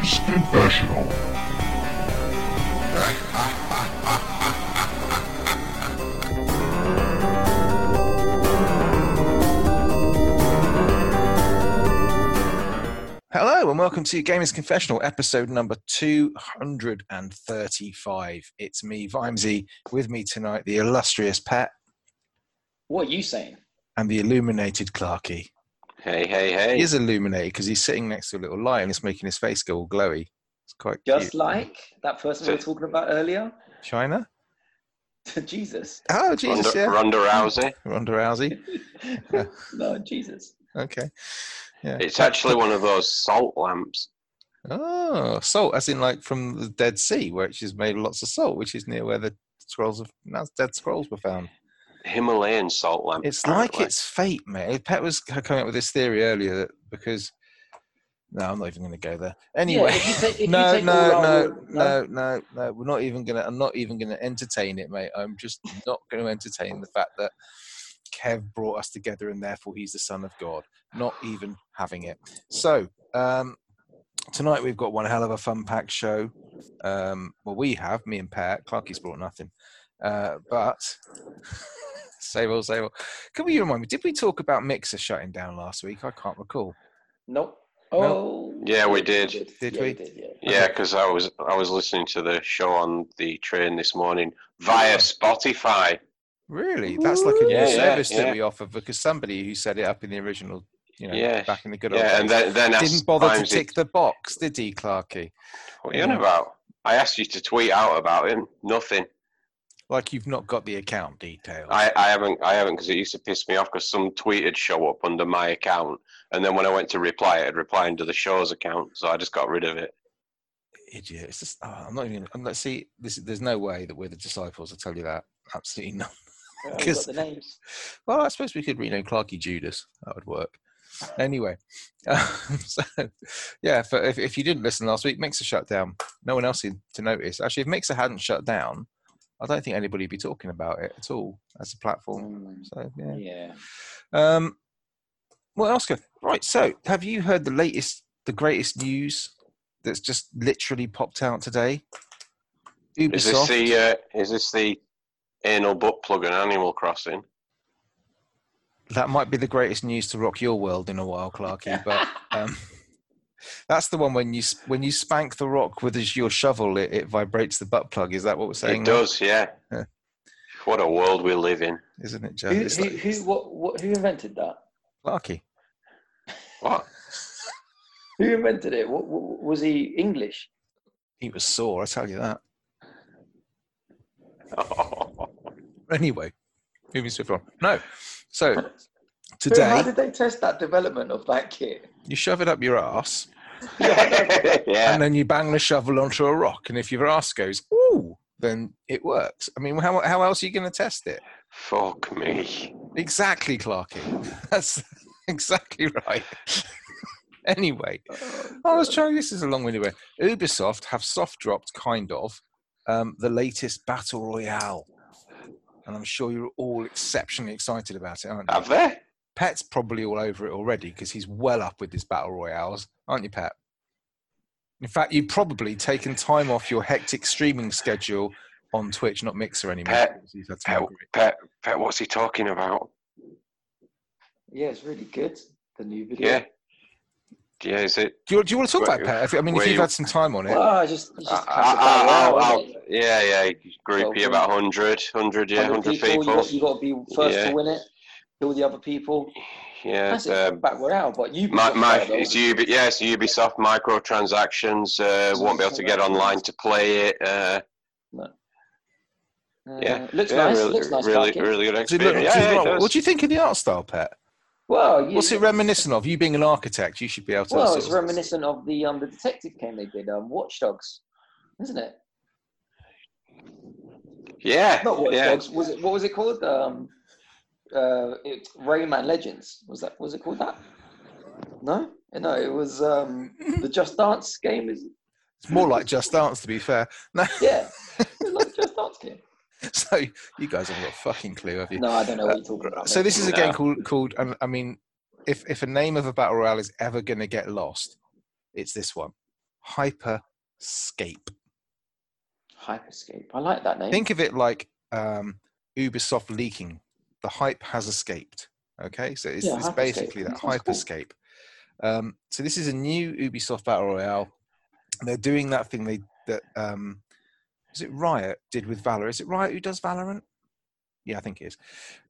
Gamer's Confessional. Hello and welcome to Gamers Confessional, episode number 235. It's me, Vimesy, with me tonight, the illustrious Pat What are you saying? and the illuminated Clarky. Hey, hey, hey. He is illuminated because he's sitting next to a little light and it's making his face go all glowy. It's quite Just cute. like that person we were talking about earlier, China? Jesus. Oh, Jesus, Ronda, yeah. Ronda Rousey. Ronda Rousey. Yeah. no, Jesus. Okay. Yeah. It's actually one of those salt lamps. Oh, salt, as in like from the Dead Sea, which is made lots of salt, which is near where the scrolls of no, Dead Scrolls were found. Himalayan salt lamp. It's like it's fate, mate. Pet was coming up with this theory earlier that because no, I'm not even going to go there. Anyway, Yeah, if you take- if you no, take no, all our no, no, no, no. We're not even gonna. I'm not even gonna entertain it, mate. I'm just not going to entertain the fact that Kev brought us together and therefore he's the son of God. Not even having it. So um, tonight we've got one hell of a fun packed show. Um, well, we have me and Pat. Clarky's brought nothing, uh, but save all, save all. Can we remind me? Did we talk about Mixer shutting down last week? I can't recall. Nope. Oh. Yeah, we did. Did Yeah, we? did, yeah. Yeah, because I was I was listening to the show on the train this morning via Spotify. Really? That's like a new Yeah, yeah, service that yeah. we offer because somebody who set it up in the original, you know, Yeah, back in the good old Yeah, and then then didn't bother to Vimesy, tick the box, did he, Clarky? What are you on about? I asked you to tweet out about him. Nothing. Like you've not got the account details. I, I haven't I haven't because it used to piss me off because some tweet would show up under my account and then when I went to reply it'd reply under the show's account so I just got rid of it. Idiot. It's just, oh, I'm not even. I'm not, see, this, there's no way that we're the disciples. I'll tell you that. Absolutely not. Oh, we've 'Cause- got the names. Well, I suppose we could rename Clarky Judas. That would work. Anyway, um, so yeah, for, if, if you didn't listen last week, Mixer shut down. No one else seemed to notice. Actually, if Mixer hadn't shut down, I don't think anybody would be talking about it at all as a platform. Mm, So yeah. Yeah. Um, well, Oscar, right. So, have you heard the latest, the greatest news that's just literally popped out today? Ubisoft. Is this the uh, is this the anal butt plug on Animal Crossing? That might be the greatest news to rock your world in a while, Clarky. But um, that's the one when you when you spank the rock with your shovel, it, it vibrates the butt plug. Is that what we're saying? It now? does, yeah. Yeah. What a world we live in. isn't it, Joe? who, It's who, like who, what, what, who invented that? Clarky. What? Who invented it? What, what, was he English? He was sore, I tell you that. Anyway, moving swift on. No. So Who- How did they test that development of that kit? You shove it up your ass, yeah. and then you bang the shovel onto a rock, and if your ass goes ooh, then it works. I mean, how how else are you going to test it? Fuck me. Exactly, Clarky. That's exactly right. anyway, I was trying. This is a long-winded way. Ubisoft have soft dropped, kind of, um, the latest battle royale, and I'm sure you're all exceptionally excited about it, aren't you? Have they? Pet's probably all over it already because he's well up with his battle royales, aren't you, Pet? In fact, you've probably taken time off your hectic streaming schedule on Twitch, not Mixer anymore. Pet, he's Pet. Pet, Pet, what's he talking about? Yeah, it's really good. The new video. Yeah. Yeah, is it? Do you, do you want to talk about Pet? If- I mean, if you've you- had some time on it, Well, I just, just I- classic I- battle I'll- royale, I'll- isn't it? yeah, yeah. Groupie, about 100, 100, yeah, 100 people. You got, you got to be first Yeah. to win it. Kill the other people. Yeah, That's um, it. Back royale, but you. my, my, it's Ubi, yeah, it's Ubisoft microtransactions. Uh, won't be able to get online to play it. Uh, yeah, looks yeah, nice. really, looks nice. really, Clarky. really good Does it look- experience. does it Yeah, yeah, look- what do you think of the art style, Pet? Well, you, What's it reminiscent of? You being an architect, you should be able to. Well, it's of- reminiscent of the um the detective game they did, um, Watch Dogs, isn't it? Yeah, Not Watch yeah. Dogs. Was it? What was it called? Um, uh, it, Rayman Legends. Was that? Was it called that? No, no. It was um the Just Dance game. Is It's more like Just Dance, to be fair. No, yeah, it was like Just Dance game. so you guys haven't got a fucking clue, have you? No, I don't know what you're talking about. So this is a No. game called called. um, I mean, if if a name of a battle royale is ever going to get lost, it's this one. Hyperscape. Hyperscape. I like that name. Think of it like um, Ubisoft leaking. The hype has escaped. Okay, so it's, Yeah, it's basically that That sounds cool. Hyperscape. Um, so this is a new Ubisoft battle royale. They're doing that thing they that um, is it Riot did with Valor? Is it Riot who does Valorant? Yeah, I think it is.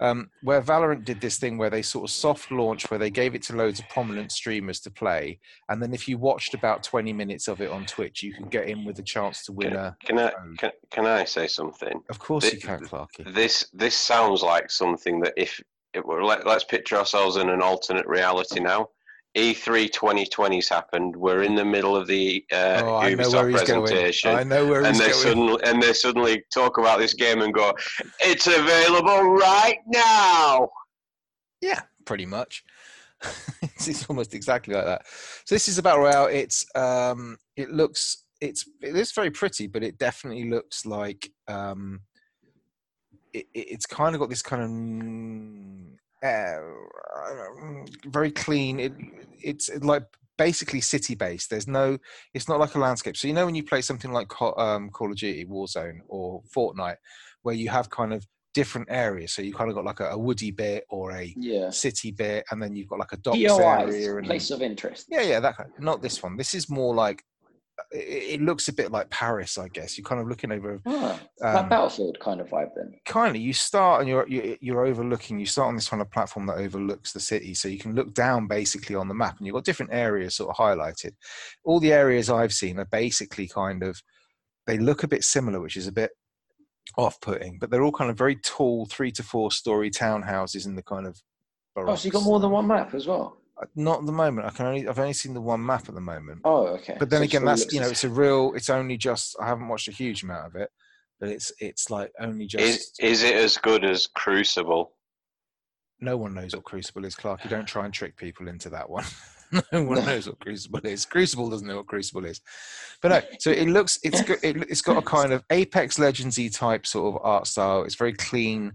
Um, where Valorant did this thing where they sort of soft launch, where they gave it to loads of prominent streamers to play, and then if you watched about twenty minutes of it on Twitch, you could get in with a chance to win a. Can I can, can I say something? Of course, Th- you can, Clarky. This this sounds like something that if it were let, let's picture ourselves in an alternate reality now. E E3 2020's happened. We're in the middle of the uh, Oh, I know where Ubisoft presentation. I know where and he's they going. suddenly and they suddenly talk about this game and go, "It's available right now." Yeah, pretty much. it's, almost exactly like that. So this is a battle royale. It's um, it looks it's it is very pretty, but it definitely looks like um, it, it- it's kind of got this kind of uh, very clean. It it's like basically city based. There's no. It's not like a landscape. So you know when you play something like um, Call of Duty, Warzone, or Fortnite, where you have kind of different areas. So you kind of got like a, a woody bit or a yeah. city bit, and then you've got like a docks area. And, place of interest. yeah, yeah, that kind. Not this one. This is more like it, looks a bit like Paris, I guess. You're kind of looking over. Ah, Um, that Battlefield kind of vibe then. Kind of, you start and you're you're you're overlooking. You start on this kind of platform that overlooks the city, so you can look down basically on the map, and you've got different areas sort of highlighted. All the areas I've seen are basically kind of they look a bit similar, which is a bit off-putting, but they're all kind of very tall, three to four story townhouses in the kind of. Oh, so you got more than one map as well. Not at the moment. I can only I've only seen the one map at the moment. Oh, okay. But then So again, that's you know it's a real. It's only just I haven't watched a huge amount of it, but it's it's like only just. Is is it as good as Crucible? no one knows what Crucible is, Clark. You don't try and trick people into that one. no one knows what Crucible is. Crucible doesn't know what Crucible is. But no, so it looks it's got it, it's got a kind of Apex Legendsy type sort of art style. It's very clean.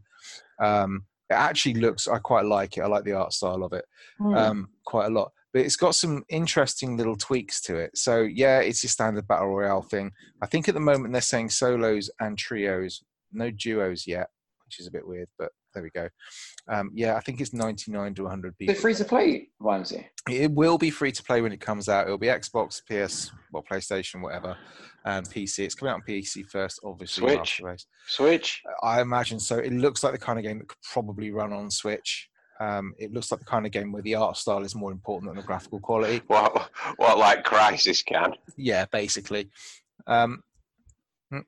Um, it actually looks. I quite like it. I like the art style of it Hmm. um, quite a lot. But it's got some interesting little tweaks to it. So yeah, it's your standard battle royale thing. I think at the moment they're saying solos and trios, no duos yet, which is a bit weird. But there we go. Um, yeah, I think it's 99 to 100 the people. free to play Ramsey. It will be free to play when it comes out. It'll be Xbox, PS, well, PlayStation, whatever, and PC. It's coming out on PC first, obviously. Switch. Switch. I imagine so. It looks like the kind of game that could probably run on Switch. Um, it looks like the kind of game where the art style is more important than the graphical quality. What what like Crysis can? Yeah, basically. Um, mm.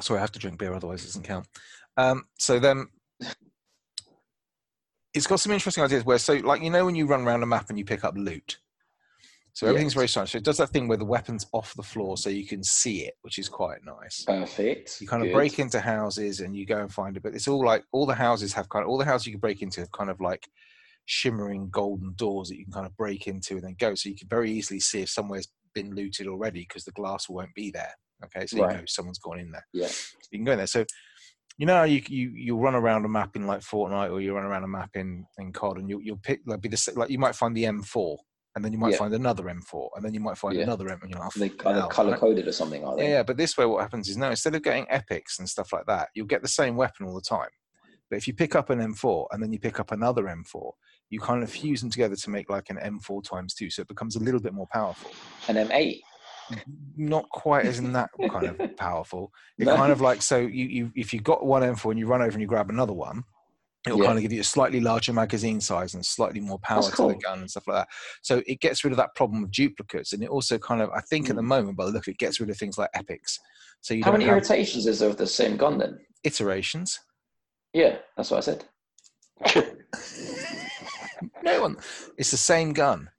sorry, I have to drink beer, otherwise it doesn't count. Um, so then, it's got some interesting ideas where, so like you know, when you run around a map and you pick up loot. So everything's Yes. very strange. So it does that thing where the weapon's off the floor, so you can see it, which is quite nice. Perfect. You kind of Good. break into houses and you go and find it, but it's all like all the houses have kind of all the houses you can break into have kind of like shimmering golden doors that you can kind of break into and then go. So you can very easily see if somewhere's been looted already because the glass won't be there. Okay, so you Right. know someone's gone in there. Yeah. You can go in there. So you know you you you run around a map in like Fortnite or you run around a map in in COD and you you'll pick like be the like you might find the M4 and then you might Yeah. find another M4 and then you might find Yeah. another M you're like, They "Oh, kind of color coded or something, are they? yeah, but this way, what happens is now instead of getting epics and stuff like that, you'll get the same weapon all the time. But if you pick up an M4 and then you pick up another M4, you kind of fuse them together to make like an M4 times two, so it becomes a little bit more powerful. An M8. Not quite as in that kind of powerful. It No. kind of like so you, you if you got one M4 and you run over and you grab another one, it'll Yeah. kind of give you a slightly larger magazine size and slightly more power That's to cool. the gun and stuff like that. So it gets rid of that problem of duplicates, and it also kind of I think at the mm. moment, by the look, it gets rid of things like epics. So you How many have irritations is there of the same gun then? iterations. Yeah, that's what I said. No one. It's the same gun.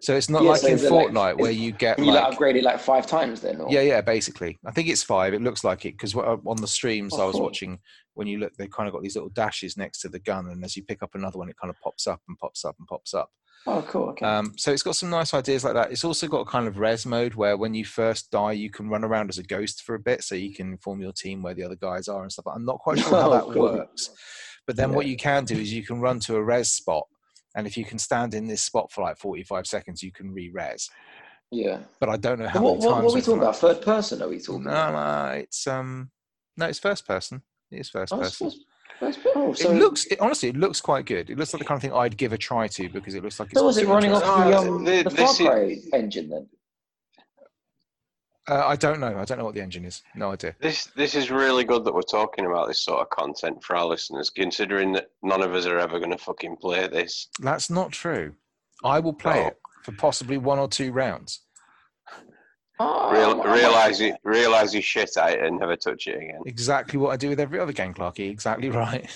So it's not Yeah, like so in it like- Fortnite where you get Can you like, like upgrade it like five times then? Or? yeah, yeah, basically. I think it's five. It looks like it because on the streams Oh, I was cool. watching, when you look, they kind of got these little dashes next to the gun, and as you pick up another one, it kind of pops up and pops up and pops up. Oh, cool. Okay. Um, so it's got some nice ideas like that. It's also got a kind of res mode where when you first die, you can run around as a ghost for a bit, so you can inform your team where the other guys are and stuff. I'm not quite sure how Oh, that cool. works, but then what you can do is you can run to a res spot, and if you can stand in this spot for like 45 seconds, you can re-res. Yeah. but I don't know how what, many what, times. what are we talking about? Third person? Are we No, talking about? no, it's um, no, it's first person. It is first Oh, person. first- first oh, so it looks it, honestly, it looks quite good. It looks like the kind of thing I'd give a try to because it looks like it's. So was it running off the, um, th- the this Far Cry engine then? Uh, I don't know. I don't know what the engine is. No idea. This this is really good that we're talking about this sort of content for our listeners, considering that none of us are ever going to fucking play this. That's not true. I will play Oh. it for possibly one or two rounds. Oh, Real, I realize it, realize you shit at it and never touch it again. Exactly what I do with every other game, Clarky. Exactly right.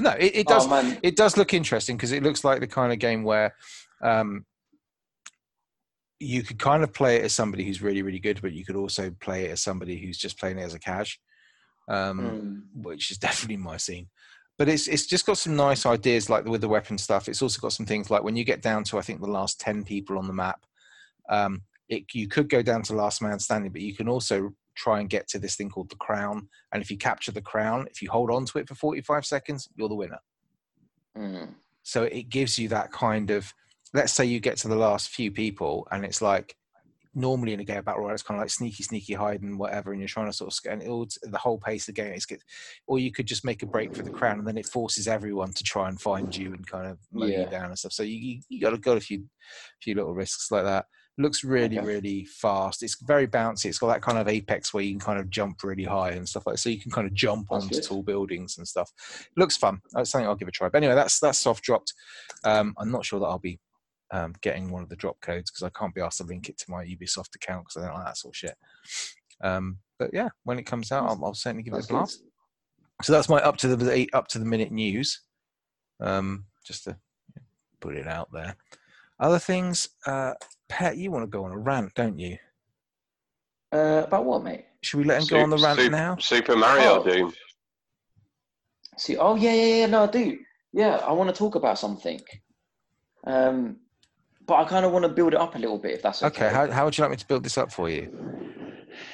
No, it, it does. Oh, it does look interesting because it looks like the kind of game where um, you could kind of play it as somebody who's really, really good, but you could also play it as somebody who's just playing it as a cash, um, Mm. which is definitely my scene. But it's it's just got some nice ideas, like with the weapon stuff. It's also got some things like when you get down to I think the last ten people on the map, um, it you could go down to last man standing, but you can also try and get to this thing called the crown. And if you capture the crown, if you hold on to it for forty five seconds, you're the winner. Mm. So it gives you that kind of, let's say you get to the last few people and it's like, normally in a game battle royale, it's kind of like sneaky, sneaky hide and whatever, and you're trying to sort of, and it all, the whole pace of the game is get, or you could just make a break for the crown and then it forces everyone to try and find you and kind of mow you down and stuff. So you, you, got to go a few, few little risks like that. Looks really, Okay. really fast. It's very bouncy. It's got that kind of apex where you can kind of jump really high and stuff like. that. So you can kind of jump That's onto good. tall buildings and stuff. looks fun. That's something I'll give a try. But anyway, that's that's soft dropped. Um, I'm not sure that I'll be um, getting one of the drop codes because I can't be asked to link it to my Ubisoft account because I don't like that sort of shit. Um, but yeah, when it comes out, I'll, I'll certainly give it That's a good. blast. So that's my up to the up to the minute news. Um, just to put it out there. Other things, uh, Pet, you want to go on a rant, don't you? Uh, about what, mate? Should we let him go on the Sup- rant Sup- now? Super Mario Oh. Doom. See, oh yeah, yeah, yeah. No, I do. Yeah, I want to talk about something. Um, but I kind of want to build it up a little bit, if that's okay. Okay, how, how would you like me to build this up for you?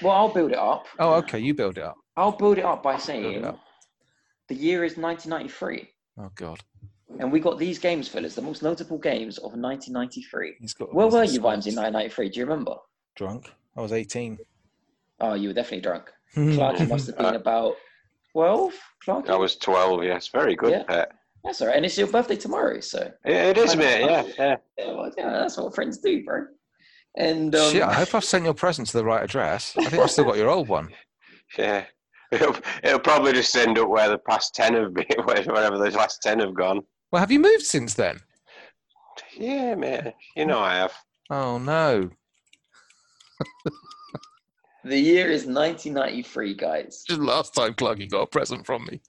well, I'll build it up. Oh, okay, you build it up. I'll build it up by saying up. the year is 1993, Oh God, and we got these games, fellas, the most notable games of 1993. he's got. Where he's were a you, Vimes, in 1993? Do you remember? Drunk. I was 18. Oh, you were definitely drunk. Clarky must have been Uh, about 12. Clarky? I was 12, yes. Very good, Yeah. pet. That's all right. And it's your birthday tomorrow, so Yeah, it is, I- mate. Yeah, yeah. yeah, well, yeah, that's what friends do, bro. And um, Shit, I hope I've sent your present to the right address. I think I've still got your old one. Yeah. It'll, it'll probably just end up where the past 10 have been, wherever the last 10 have gone. Well, have you moved since then? Yeah, mate. You know I have. Oh no. the year is 1993, guys. Just last time Cluggy got a present from me.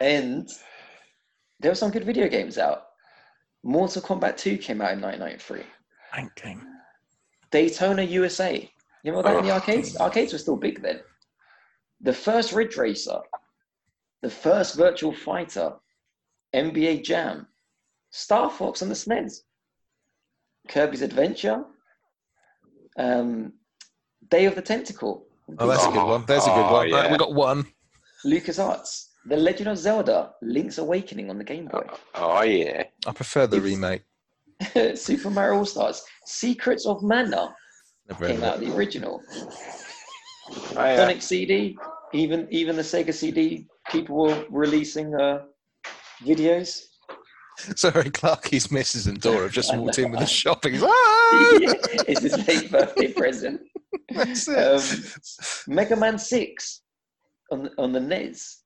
And there were some good video games out. Mortal Kombat 2 came out in 1993. Thanking. Daytona USA. You remember that in the Oh. arcades? Arcades were still big then. The first Ridge Racer. The first Virtual Fighter. NBA Jam. Star Fox on the SNES. Kirby's Adventure. Um, Day of the Tentacle. Oh, that's a good one. There's a good one. Right, yeah. we got one. LucasArts. The Legend of Zelda. Link's Awakening on the Game Boy. Oh, yeah. I prefer the It's- remake. Super Mario All Stars. Secrets of Mana Never came out it. the original. Oh, yeah. Sonic CD. Even even the Sega CD people were releasing uh, videos. Sorry, Clarky's missus and Dora have just walked in with the shopping. Ah! it's his late birthday present. That's Um, it. Mega Man Six on on the NES.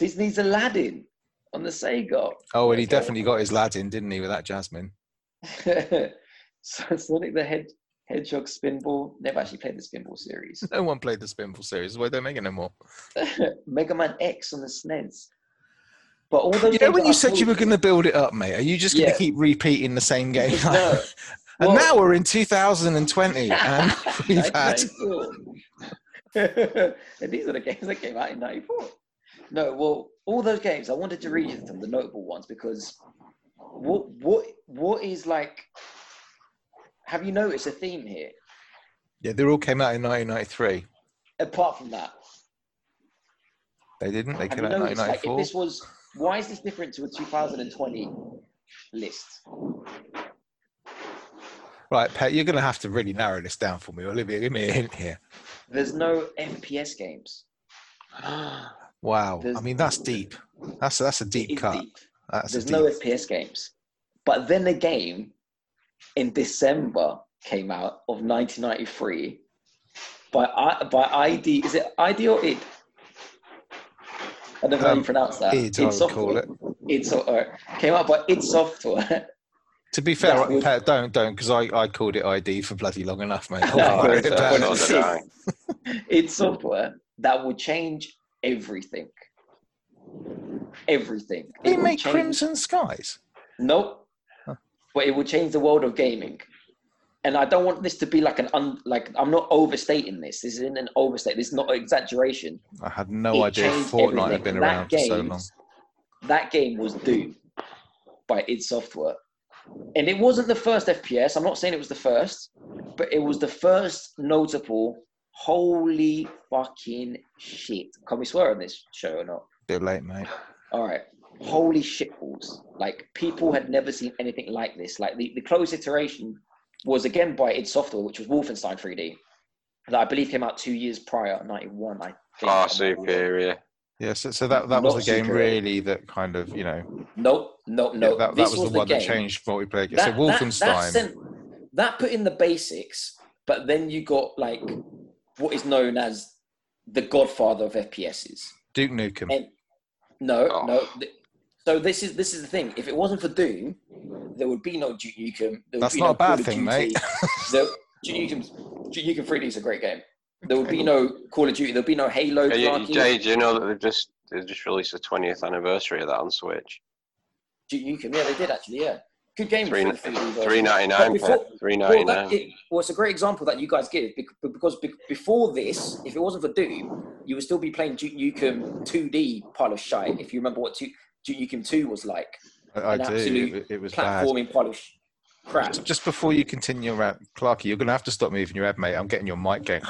Disney's Aladdin on the Sega. oh, and he definitely got his lad in, didn't he, with that Jasmine? so Sonic the Head Hedgehog Spinball. Never actually played the Spinball series. No one played the Spinball series. Why don't they make it no more? Mega Man X on the SNES. But all those You know when you I said you were going to build it up, mate? Are you just going to Yeah. keep repeating the same game? No. and Well- now we're in 2020, and we've had and these are the games that came out in 94. No, well, all those games, I wanted to read you them, the notable ones, because what what what is like have you noticed a theme here? yeah, they all came out in 1993. Apart from that, They didn't. They have came out in noticed like if 1994. this was why is this different to a 2020 list. Right, Pet, you're going to have to really narrow this down for me. Olivia, give me a hint here. There's no FPS games. Wow. There's- I mean, that's deep. That's that's a deep cut. deep. That's There's deep. no FPS games. But then a game in December came out of 1993 by I- by ID. Is it ID or ID? I don't know how you Um, pronounce that. id, I would call it. Id so- uh, came out by id Software. To be fair, right, was- don't don't because I, I called it ID for bloody long enough, mate. I'll No, write it's- down. well, So did I. id Software that will change everything. Everything. They It make change- Crimson Skies. Nope. Huh. But it will change the world of gaming. And I don't want this to be like an un, like I'm not overstating this. This isn't an overstate. This is not an exaggeration. I had no It idea Fortnite had been That around for so game- long. That game was Doom by id Software. And it wasn't the first FPS. I'm not saying it was the first, but it was the first notable holy fucking shit. Can we swear on this show or not? Bit late, mate. All right. Holy shitballs. Like, people had never seen anything like this. Like, the, the closest iteration was again by id Software, which was Wolfenstein 3D. That I believe came out two years prior, 91, I think. Far superior. Yeah, so, so that, that was the game super. really that kind of, you know, Nope, no, no. yeah, that, that this was, the one that changed multiplayer. That, so that- Wolfenstein, That, sent, that put in the basics, but then you got, like, what is known as the godfather of FPSs. Duke Nukem. And no, Oh. no. th- So this is this is the thing. If it wasn't for Doom, there would be no Duke Nukem. There would That's be not no a bad Call thing, Duty. mate. there, Duke Nukem, Duke Nukem 3D is a great game. There would be no Call of Duty. There would be no Halo. Yeah, you, Jay, do you know that they've just they just released the 20th anniversary of that on Switch? Duke Nukem. Yeah, they did actually. Yeah, good game. Three for the 3D version. three ninety But nine. before- Three Well, ninety that, nine. it, well, it's a great example that you guys give because before this, if it wasn't for Doom, you would still be playing Duke Nukem 2D pile of shite. If you remember what two, Duke Nukem 2 was like, I, I an do. absolute It, it was bad. platforming pile of crap. Just, just before you continue around, Clarky, you're going to have to stop moving your head, mate. I'm getting your mic going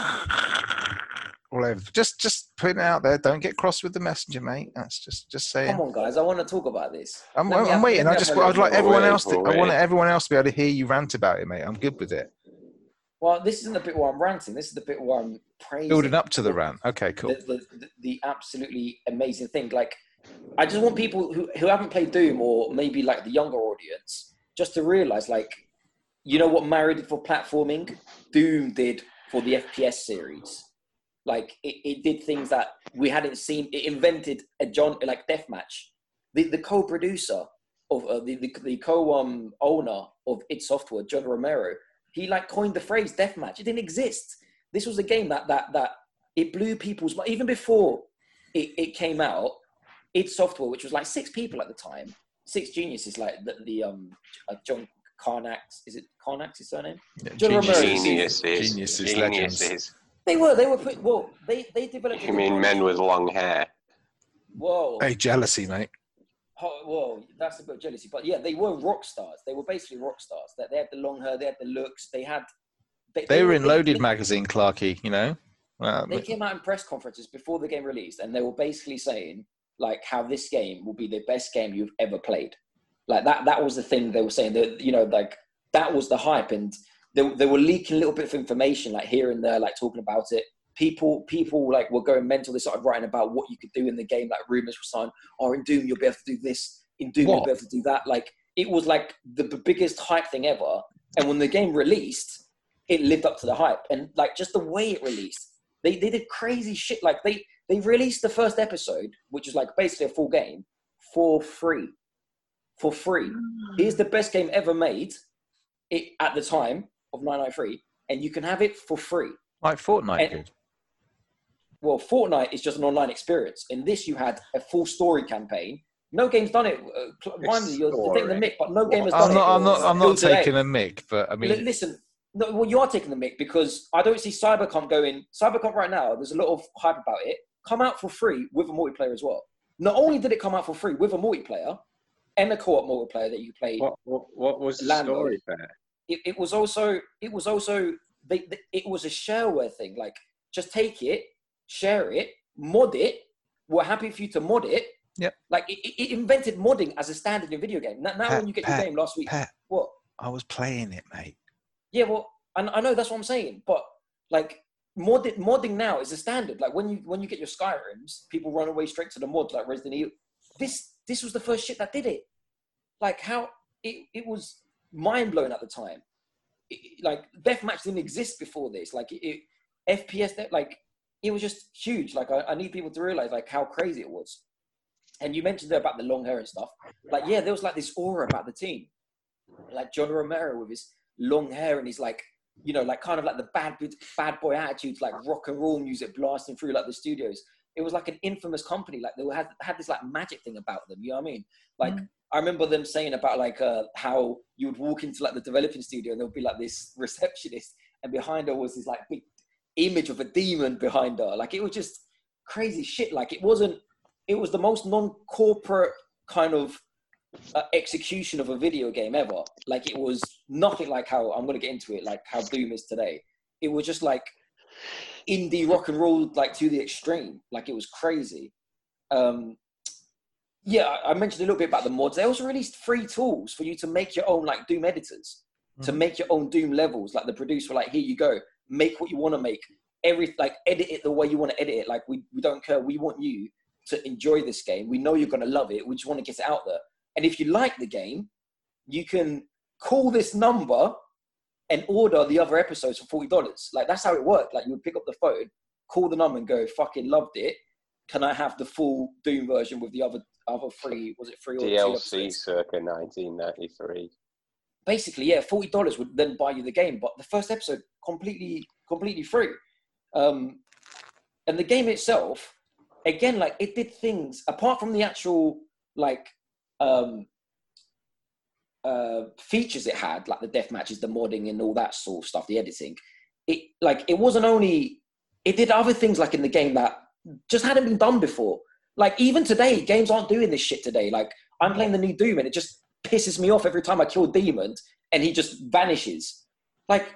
all over. Just, just putting it out there. Don't get cross with the messenger, mate. That's just, just saying. Come on, guys. I want to talk about this. I'm, Let me I'm waiting. I just, have a I'd like everyone else. To, I want everyone else to be able to hear you rant about it, mate. I'm good with it. Well, this isn't the bit where I'm ranting. This is the bit where I'm praising Building up to the rant. Okay, cool. the, the, the, the absolutely amazing thing. Like, I just want people who, who haven't played Doom or maybe like the younger audience just to realize, like, you know what Mario did for platforming? Doom did for the FPS series. Like, it, it did things that we hadn't seen. It invented a John, like, deathmatch. The, the co producer of uh, the, the, the co um, owner of id Software, John Romero, he like coined the phrase deathmatch. It didn't exist. This was a game that that that it blew people's mind. Even before it, it came out, id Software, which was like six people at the time, six geniuses, like the, the um uh, John Carnax, is it Carnax his surname? Yeah, John genius. Romero. Geniuses. Geniuses, legends. Geniuses. They were they were put, well they they developed. You mean men with long hair? Whoa, Hey, jealousy, mate. ho- whoa, that's a bit of jealousy. But yeah, they were rock stars. They were basically rock stars. That they had the long hair, they had the looks, they had. They were in Loaded they- magazine, Clarky. You know. Uh, they came out in press conferences before the game released and they were basically saying like how this game will be the best game you've ever played like that that was the thing they were saying that you know like that was the hype and they, they were leaking a little bit of information like here and there like talking about it. People people like were going mental. They started writing about what you could do in the game like rumors were saying oh in doom you'll be able to do this. In doom you'll be able to do that. Like it was like the, the biggest hype thing ever. And when the game released it lived up to the hype. And like just the way it released they, they did crazy shit. Like they they released the first episode which is like basically a full game for free. For free. Mm. Here's the best game ever made it, at the time of 993 and you can have it for free like Fortnite And- did. well fortnite is just an online experience in this you had a full story campaign no game's done it uh, cl- you're you're taking the mic but no game has done I'm it not. I'm not. I'm Till not today. taking a mic, but I Li- mean, listen, no, well, you are taking the mic because I don't see Cyberpunk going. Cyberpunk right now, there's a lot of hype about it. Come out for free with a multiplayer as well. Not only did it come out for free with a multiplayer and a co-op multiplayer that you play, What, what, what was the Landlord. story there? It, it was also it was also they, they- it was a shareware thing. Like just take it, share it, mod it. We're happy for you to mod it, Yep. Like it, it invented modding as a standard in video game. Now, now Pat, when you get Pat, your game last week, Pat, what? I was playing it, mate. Yeah, well, I, I know that's what I'm saying, but like modding, modding now is a standard. Like when you when you get your Skyrims, people run away straight to the mod like Resident Evil. This this was the first shit that did it. Like how it, it was mind blowing at the time. It- like deathmatch didn't exist before this. Like it, it FPS like it was just huge. Like I, I need people to realize like how crazy it was. And you mentioned about the long hair and stuff. Like yeah, there was like this aura about the team. Like John Romero with his long hair and he's like you know, like kind of like the bad bad boy attitudes, like rock and roll music blasting through like the studios. It was like an infamous company. Like they had had this like magic thing about them. You know what I mean? Like mm. I remember them saying about like uh, how you would walk into like the developing studio and there would be like this receptionist, and behind her was this like big image of a demon behind her. Like it was just crazy shit. Like it wasn't. It was the most non-corporate kind of uh, execution of a video game ever. Like it was nothing like how I'm gonna get into it, like how Doom is today. It was just like indie rock and roll, like to the extreme. Like it was crazy. Um, yeah, I- mentioned a little bit about the mods. They also released free tools for you to make your own like Doom editors, to Mhm. make your own Doom levels. Like the producer, were like here you go, make what you want to make. Every like edit it the way you want to edit it. Like we we don't care. We want you to enjoy this game. We know you're gonna love it. We just want to get it out there. And if you like the game, you can call this number and order the other episodes for forty dollars. Like that's how it worked. Like you would pick up the phone, call the number, and go, "Fucking loved it. Can I have the full Doom version with the other other free? Was it free or DLC circa 1993. Basically, yeah, forty dollars would then buy you the game, but the first episode completely completely free. Um, and the game itself, again, like it did things apart from the actual like um, uh, features it had, like the death matches, the modding, and all that sort of stuff, the editing. It like it wasn't only it did other things like in the game that just hadn't been done before. Like even today, games aren't doing this shit today. Like I'm playing the new Doom, and it just pisses me off every time I kill Demon, and he just vanishes. Like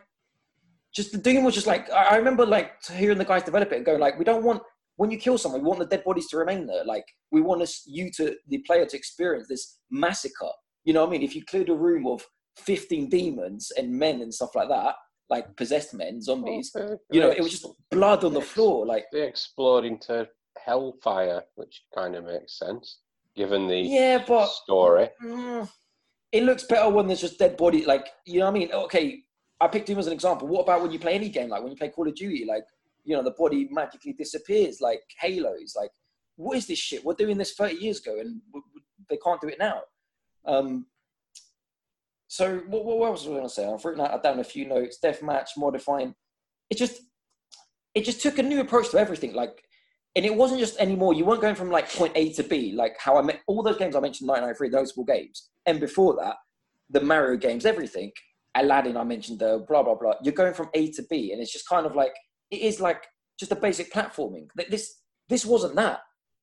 just the Doom was just like I remember like hearing the guys develop it and going like, we don't want when you kill someone, we want the dead bodies to remain there. Like we want us, you to the player to experience this massacre. You know what I mean? If you cleared a room of 15 demons and men and stuff like that, like possessed men, zombies, oh, Well, you know, it was just blood on the floor. Like They explode into hellfire, which kind of makes sense given the yeah, but story. Mm, it looks better when there's just dead body. Like you know what I mean? Okay, I picked him as an example. What about when you play any game? Like when you play Call of Duty, like you know the body magically disappears, like Halos. Like what is this shit? We're doing this 30 years ago, and w- w- they can't do it now. Um, so what, what else was I going to say? I've written out down a few notes. Deathmatch, modifying. It just it just took a new approach to everything. Like and it wasn't just anymore. You weren't going from like point A to B, like how I met all those games I mentioned, 1993, those four games, and before that, the Mario games, everything, Aladdin, I mentioned, the blah blah blah. You're going from A to B, and it's just kind of like it is like just a basic platforming. Th- This this wasn't that.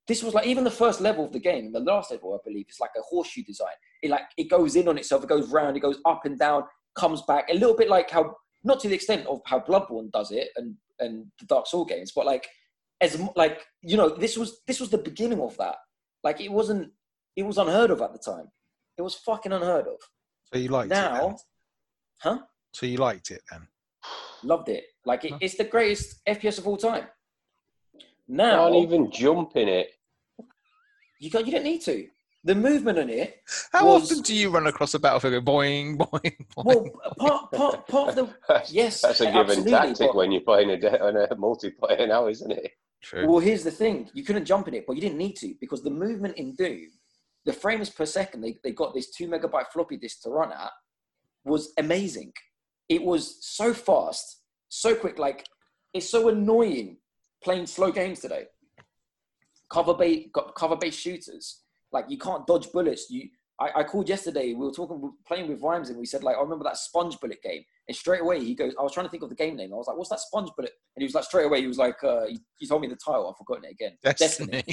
This was like even the first level of the game, the last level, I believe, is like a horseshoe design. It like it goes in on itself, it goes round, it goes up and down, comes back, a little bit like how not to the extent of how Bloodborne does it and and the Dark Soul games, but like as like you know this was this was the beginning of that like it wasn't it was unheard of at the time it was fucking unheard of So you liked it now huh So you liked it then? loved it like it, Huh. it's the greatest fps of all time now Can't even jump in it. you got you don't need to the movement in it How Was- often do you run across a battlefield and boing, boing, boing? well part part part of the That's, yes that's a given tactic but- when you're playing a, de- on a multiplayer now, isn't it? True. Well, here's the thing: you couldn't jump in it, but you didn't need to because the movement in Doom, the frames per second they, they got this two megabyte floppy disk to run at, was amazing. It was so fast, so quick. Like it's so annoying playing slow games today. Cover based cover based shooters, like you can't dodge bullets. You, I, I called yesterday. We were talking, playing with Rhymes, and we said like, I remember that sponge bullet game. And straight away he goes, I was trying to think of the game name. I was like, what's that sponge bullet? And he was like, straight away he was like, uh, he, he told me the title. I've forgotten it again. Destiny.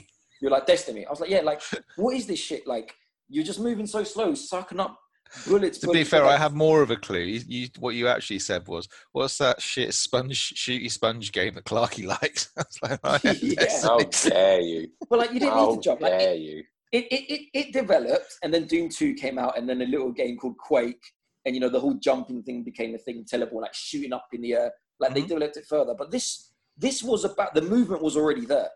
You're like Destiny. I was like, yeah, like what is this shit? Like you're just moving so slow, sucking up bullets. To be fair, but I have more of a clue. You, you, what you actually said was, "What's that shit sponge shooty sponge game that Clarky likes?" I was like, "Oh, Yeah. How dare you? But like you didn't How need to jump. Like dare it, you? it, it, it, it developed, and then Doom Two came out, and then a little game called Quake, and you know the whole jumping thing became a thing. Teleport, like shooting up in the air. Like they Mhm. developed it further. But this this was about the movement was already there.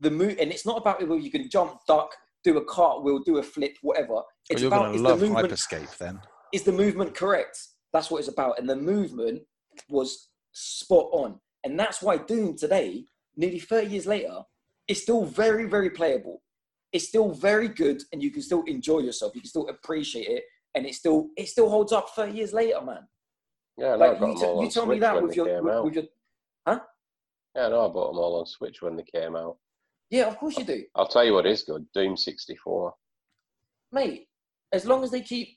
The move, and it's not about whether you can jump, duck, do a cartwheel, do a flip, whatever. Well, It's you're about is the movement Hyperscape then. is the movement correct? That's what it's about. And the movement was spot on. And that's why Doom today, nearly 30 years later, is still very, very playable. It's still very good and you can still enjoy yourself. You can still appreciate it. And it still it still holds up 30 years later, man. Yeah, Like I you, them t- you tell me that when with your, came with, out. with your Yeah, no, I bought them all on Switch when they came out. Yeah, of course you do. I'll tell you what is good: Doom 64. Mate, as long as they keep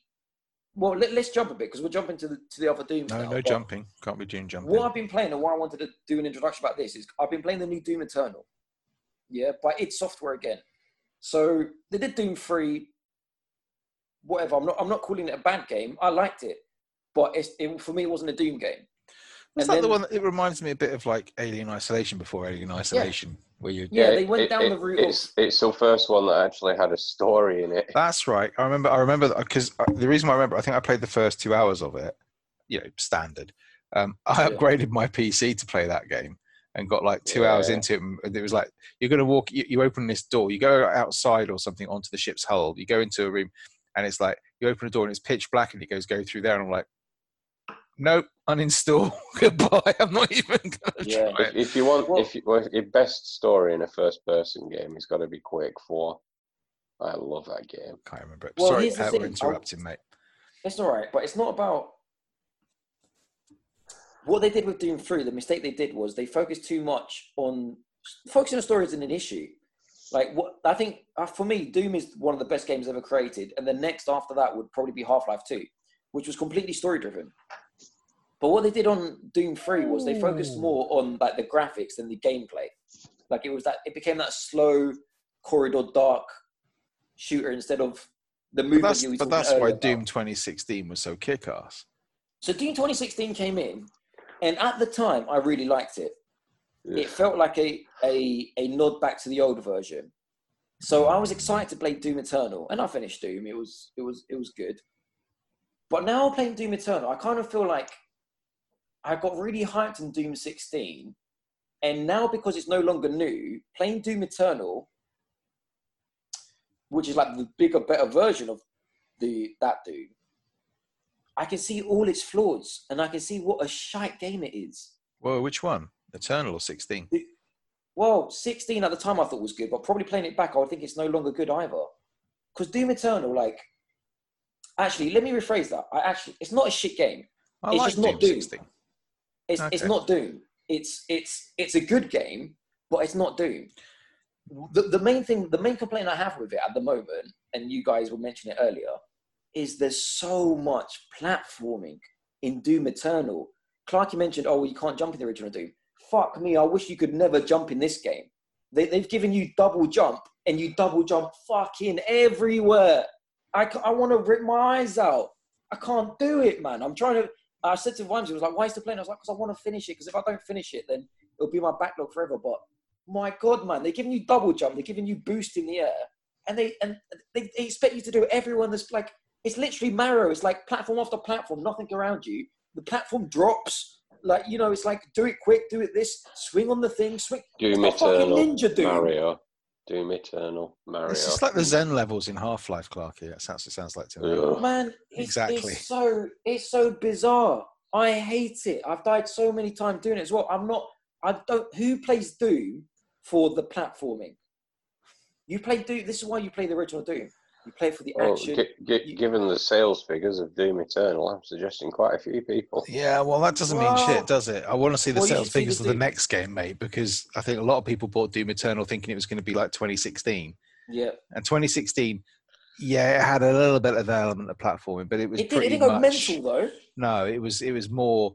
well, let, us jump a bit because we're jumping to the to the other Doom. No, now, no jumping. Can't be doing jumping. What I've been playing and why I wanted to do an introduction about this is I've been playing the new Doom Eternal. Yeah, by id Software again. So they did Doom 3, whatever. I'm not I'm not calling it a bad game. I liked it. But it's, it, for me it wasn't a Doom game. Was and that the one? That, it reminds me a bit of like Alien Isolation before Alien Isolation, where you. Yeah, they went it- down it- the route It's it's the first one that actually had a story in it. That's right. I remember. I remember because the reason why I remember, I think I played the first two hours of it. You know, standard. Um, I Yeah. upgraded my PC to play that game and got like two hours into it. And it was like you're going to walk. You, you open this door. You go outside or something onto the ship's hull. You go into a room, and it's like you open a door and it's pitch black, and it goes go through there, and I'm like, nope, uninstall. Goodbye. I'm not even going to Yeah. try If, it. if you want, Well- if you, well, your best story in a first-person game has got to be Quake 4. I love that game. Can't remember it. Well, Sorry, here's the uh, we're interrupting, mate. It's all right, but it's not about what they did with Doom 3. The mistake they did was they focused too much on focusing on story isn't an issue. Like what I think uh, for me, Doom is one of the best games ever created, and the next after that would probably be Half Life 2, which was completely story driven. But what they did on Doom 3 was they focused more on like the graphics than the gameplay. Like it was that it became that slow corridor dark shooter instead of the But movement that's, but that's earlier why about. Doom 2016 was so kick-ass. So Doom 2016 came in, and at the time, I really liked it. It felt like a, a, a nod back to the old version. So I was excited to play Doom Eternal, and I finished Doom. It was it was it was good. But now I'm playing Doom Eternal, I kind of feel like I got really hyped in Doom 16, and now because it's no longer new, playing Doom Eternal, which is like the bigger, better version of the that Doom, I can see all its flaws, and I can see what a shite game it is. Well, which one? Eternal or 16? Well, 16 at the time I thought was good, but probably playing it back, I would think it's no longer good either. Because Doom Eternal, like, actually, let me rephrase that. I actually, it's not a shit game. I It's like just not Doom Doom. 16. It's it's not Doom. It's it's it's a good game, but it's not Doom. The the main thing, the main complaint I have with it at the moment, and you guys were mentioning it earlier, is there's so much platforming in Doom Eternal. Clarky mentioned, oh, you can't jump in the original Doom. Fuck me, I wish you could never jump in this game. They, they've given you double jump, and you double jump fucking everywhere. I, I want to rip my eyes out. I can't do it, man. I'm trying to. I said to Vimes, he was like, why is the plane? I was like, because I want to finish it. Because if I don't finish it, then it'll be my backlog forever. But my God, man, they're giving you double jump. They're giving you boost in the air. And they and they, they expect you to do everyone that's like, it's literally Mario. It's like platform after platform, nothing around you. The platform drops. Like, you know, it's like, do it quick, do it this, swing on the thing, swing. Doom It's not fucking Eternal, Ninja Doom. Mario. Doom Eternal, Mario. It's just like the Xen levels in Half Life, Clarky. That sounds, it sounds like to me. Ugh. Man, it's, Exactly. it's so it's so bizarre. I hate it. I've died so many times doing it as well. I'm not. I don't. Who plays Doom for the platforming? You play Doom. This is why you play the original Doom. You play for the Well, action. gi- gi- you- given the sales figures of Doom Eternal, I'm suggesting quite a few people. Yeah, well, that doesn't mean shit, does it? I want to see the Well, sales see figures the of the next game, mate, because I think a lot of people bought Doom Eternal thinking it was going to be like 2016. yeah, And 2016, yeah, it had a little bit of the element of platforming, but it was it, did, it pretty didn't go much. mental though. No, it was it was more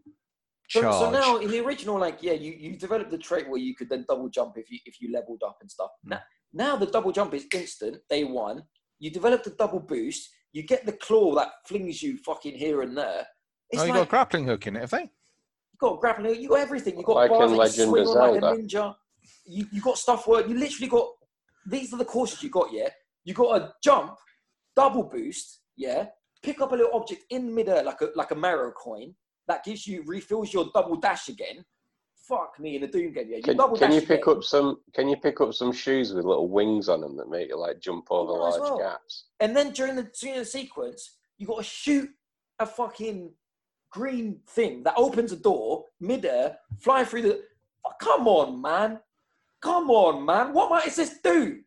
So, so now in the original, like yeah, you, you developed the trait where you could then double jump if you if you leveled up and stuff. Hmm. Now, now the double jump is instant day one. You develop the double boost. You get the claw that flings you fucking here and there. It's oh, you like got a grappling hook in it, have they? you got grappling, hook, you got everything. You got Like bars in you swing on like a ninja. You you got stuff where you literally got these are the courses you got. Yeah, you got a jump, double boost. Yeah, pick up a little object in midair like a like a Mario coin that gives you refills your double dash again. Fuck me in a Doom game. Yeah, you Can, can you pick again. up some? Can you pick up some shoes with little wings on them that make you like jump over large well. gaps? And then during the during the sequence, you got to shoot a fucking green thing that opens a door midair, fly through the. Oh, come on, man! Come on, man! What might is this do?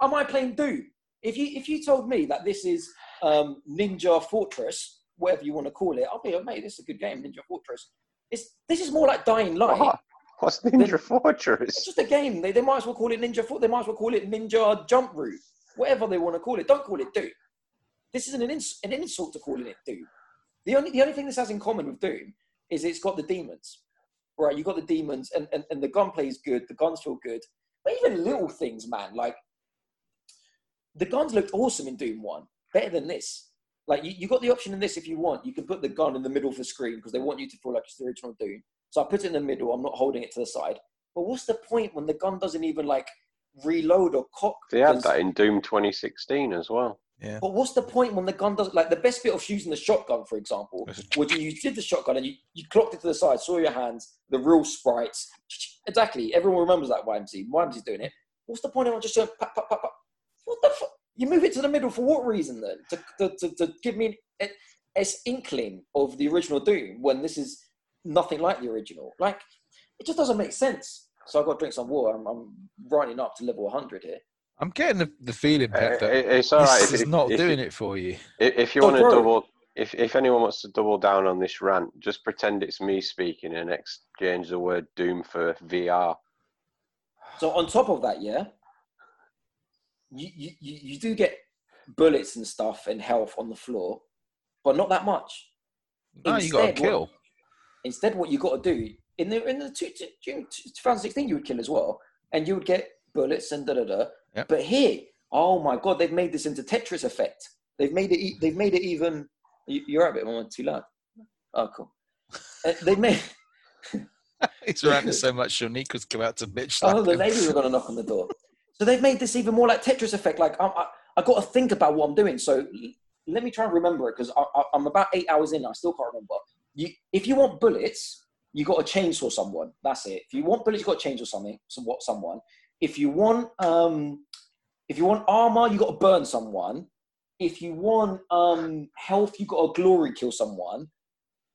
Am I playing Doom? If you if you told me that this is um, Ninja Fortress, whatever you want to call it, I'll be like, mate, this is a good game, Ninja Fortress. It's this is more like Dying Light. What? What's Ninja Fortress? It's just a game. They, they might as well call it Ninja Foot. They might as well call it Ninja Jump Route. Whatever they want to call it. Don't call it Doom. This isn't an, ins- an insult to calling it Doom. The only the only thing this has in common with Doom is it's got the demons. Right, you've got the demons, and, and, and the gunplay is good. The guns feel good, but even little things, man. Like the guns looked awesome in Doom One, better than this. Like you, you got the option in this if you want. You can put the gun in the middle of the screen because they want you to feel like it's the original Doom. So I put it in the middle. I'm not holding it to the side. But what's the point when the gun doesn't even like reload or cock? They had that in Doom 2016 as well. Yeah. But what's the point when the gun doesn't like the best bit of using the shotgun, for example, was you, you did the shotgun and you, you clocked it to the side, saw your hands, the real sprites. Exactly. Everyone remembers that YMC. YMC's doing it. What's the point of just going pop, pop, pop, pop? What the fuck? You move it to the middle for what reason then? To, to, to, to give me an as inkling of the original Doom when this is nothing like the original. Like, it just doesn't make sense. So I've got to drink some water. I'm, I'm running up to level 100 here. I'm getting the, the feeling, Uh, Pep, that it- it's all right this if, is not if, doing it for you. if, if you Oh, want to double, if if anyone wants to double down on this rant, just pretend it's me speaking and exchange the word Doom for VR. So on top of that, yeah, you, you, you do get bullets and stuff and health on the floor, but not that much. No, you got to Instead, what- kill. Instead, what you got to do in the in the two, two, 2016, you would kill as well, and you would get bullets and da da da. Yep. But here, oh my god, they've made this into Tetris effect. They've made it. They've made it even. You, you're a bit more too loud. Oh, cool. Uh, they've made. He's ranting so much, Shaniqua's come out to bitch. Oh, the ladies are going to knock on the door. So they've made this even more like Tetris effect. Like I'm, I, I got to think about what I'm doing. So let me try and remember it because I'm about eight hours in. I still can't remember. You, if you want bullets, you got to chainsaw someone. That's it. If you want bullets, you got to chainsaw something. Somewhat someone. If you want, um, if you want armor, you got to burn someone. If you want um health, you got to glory kill someone.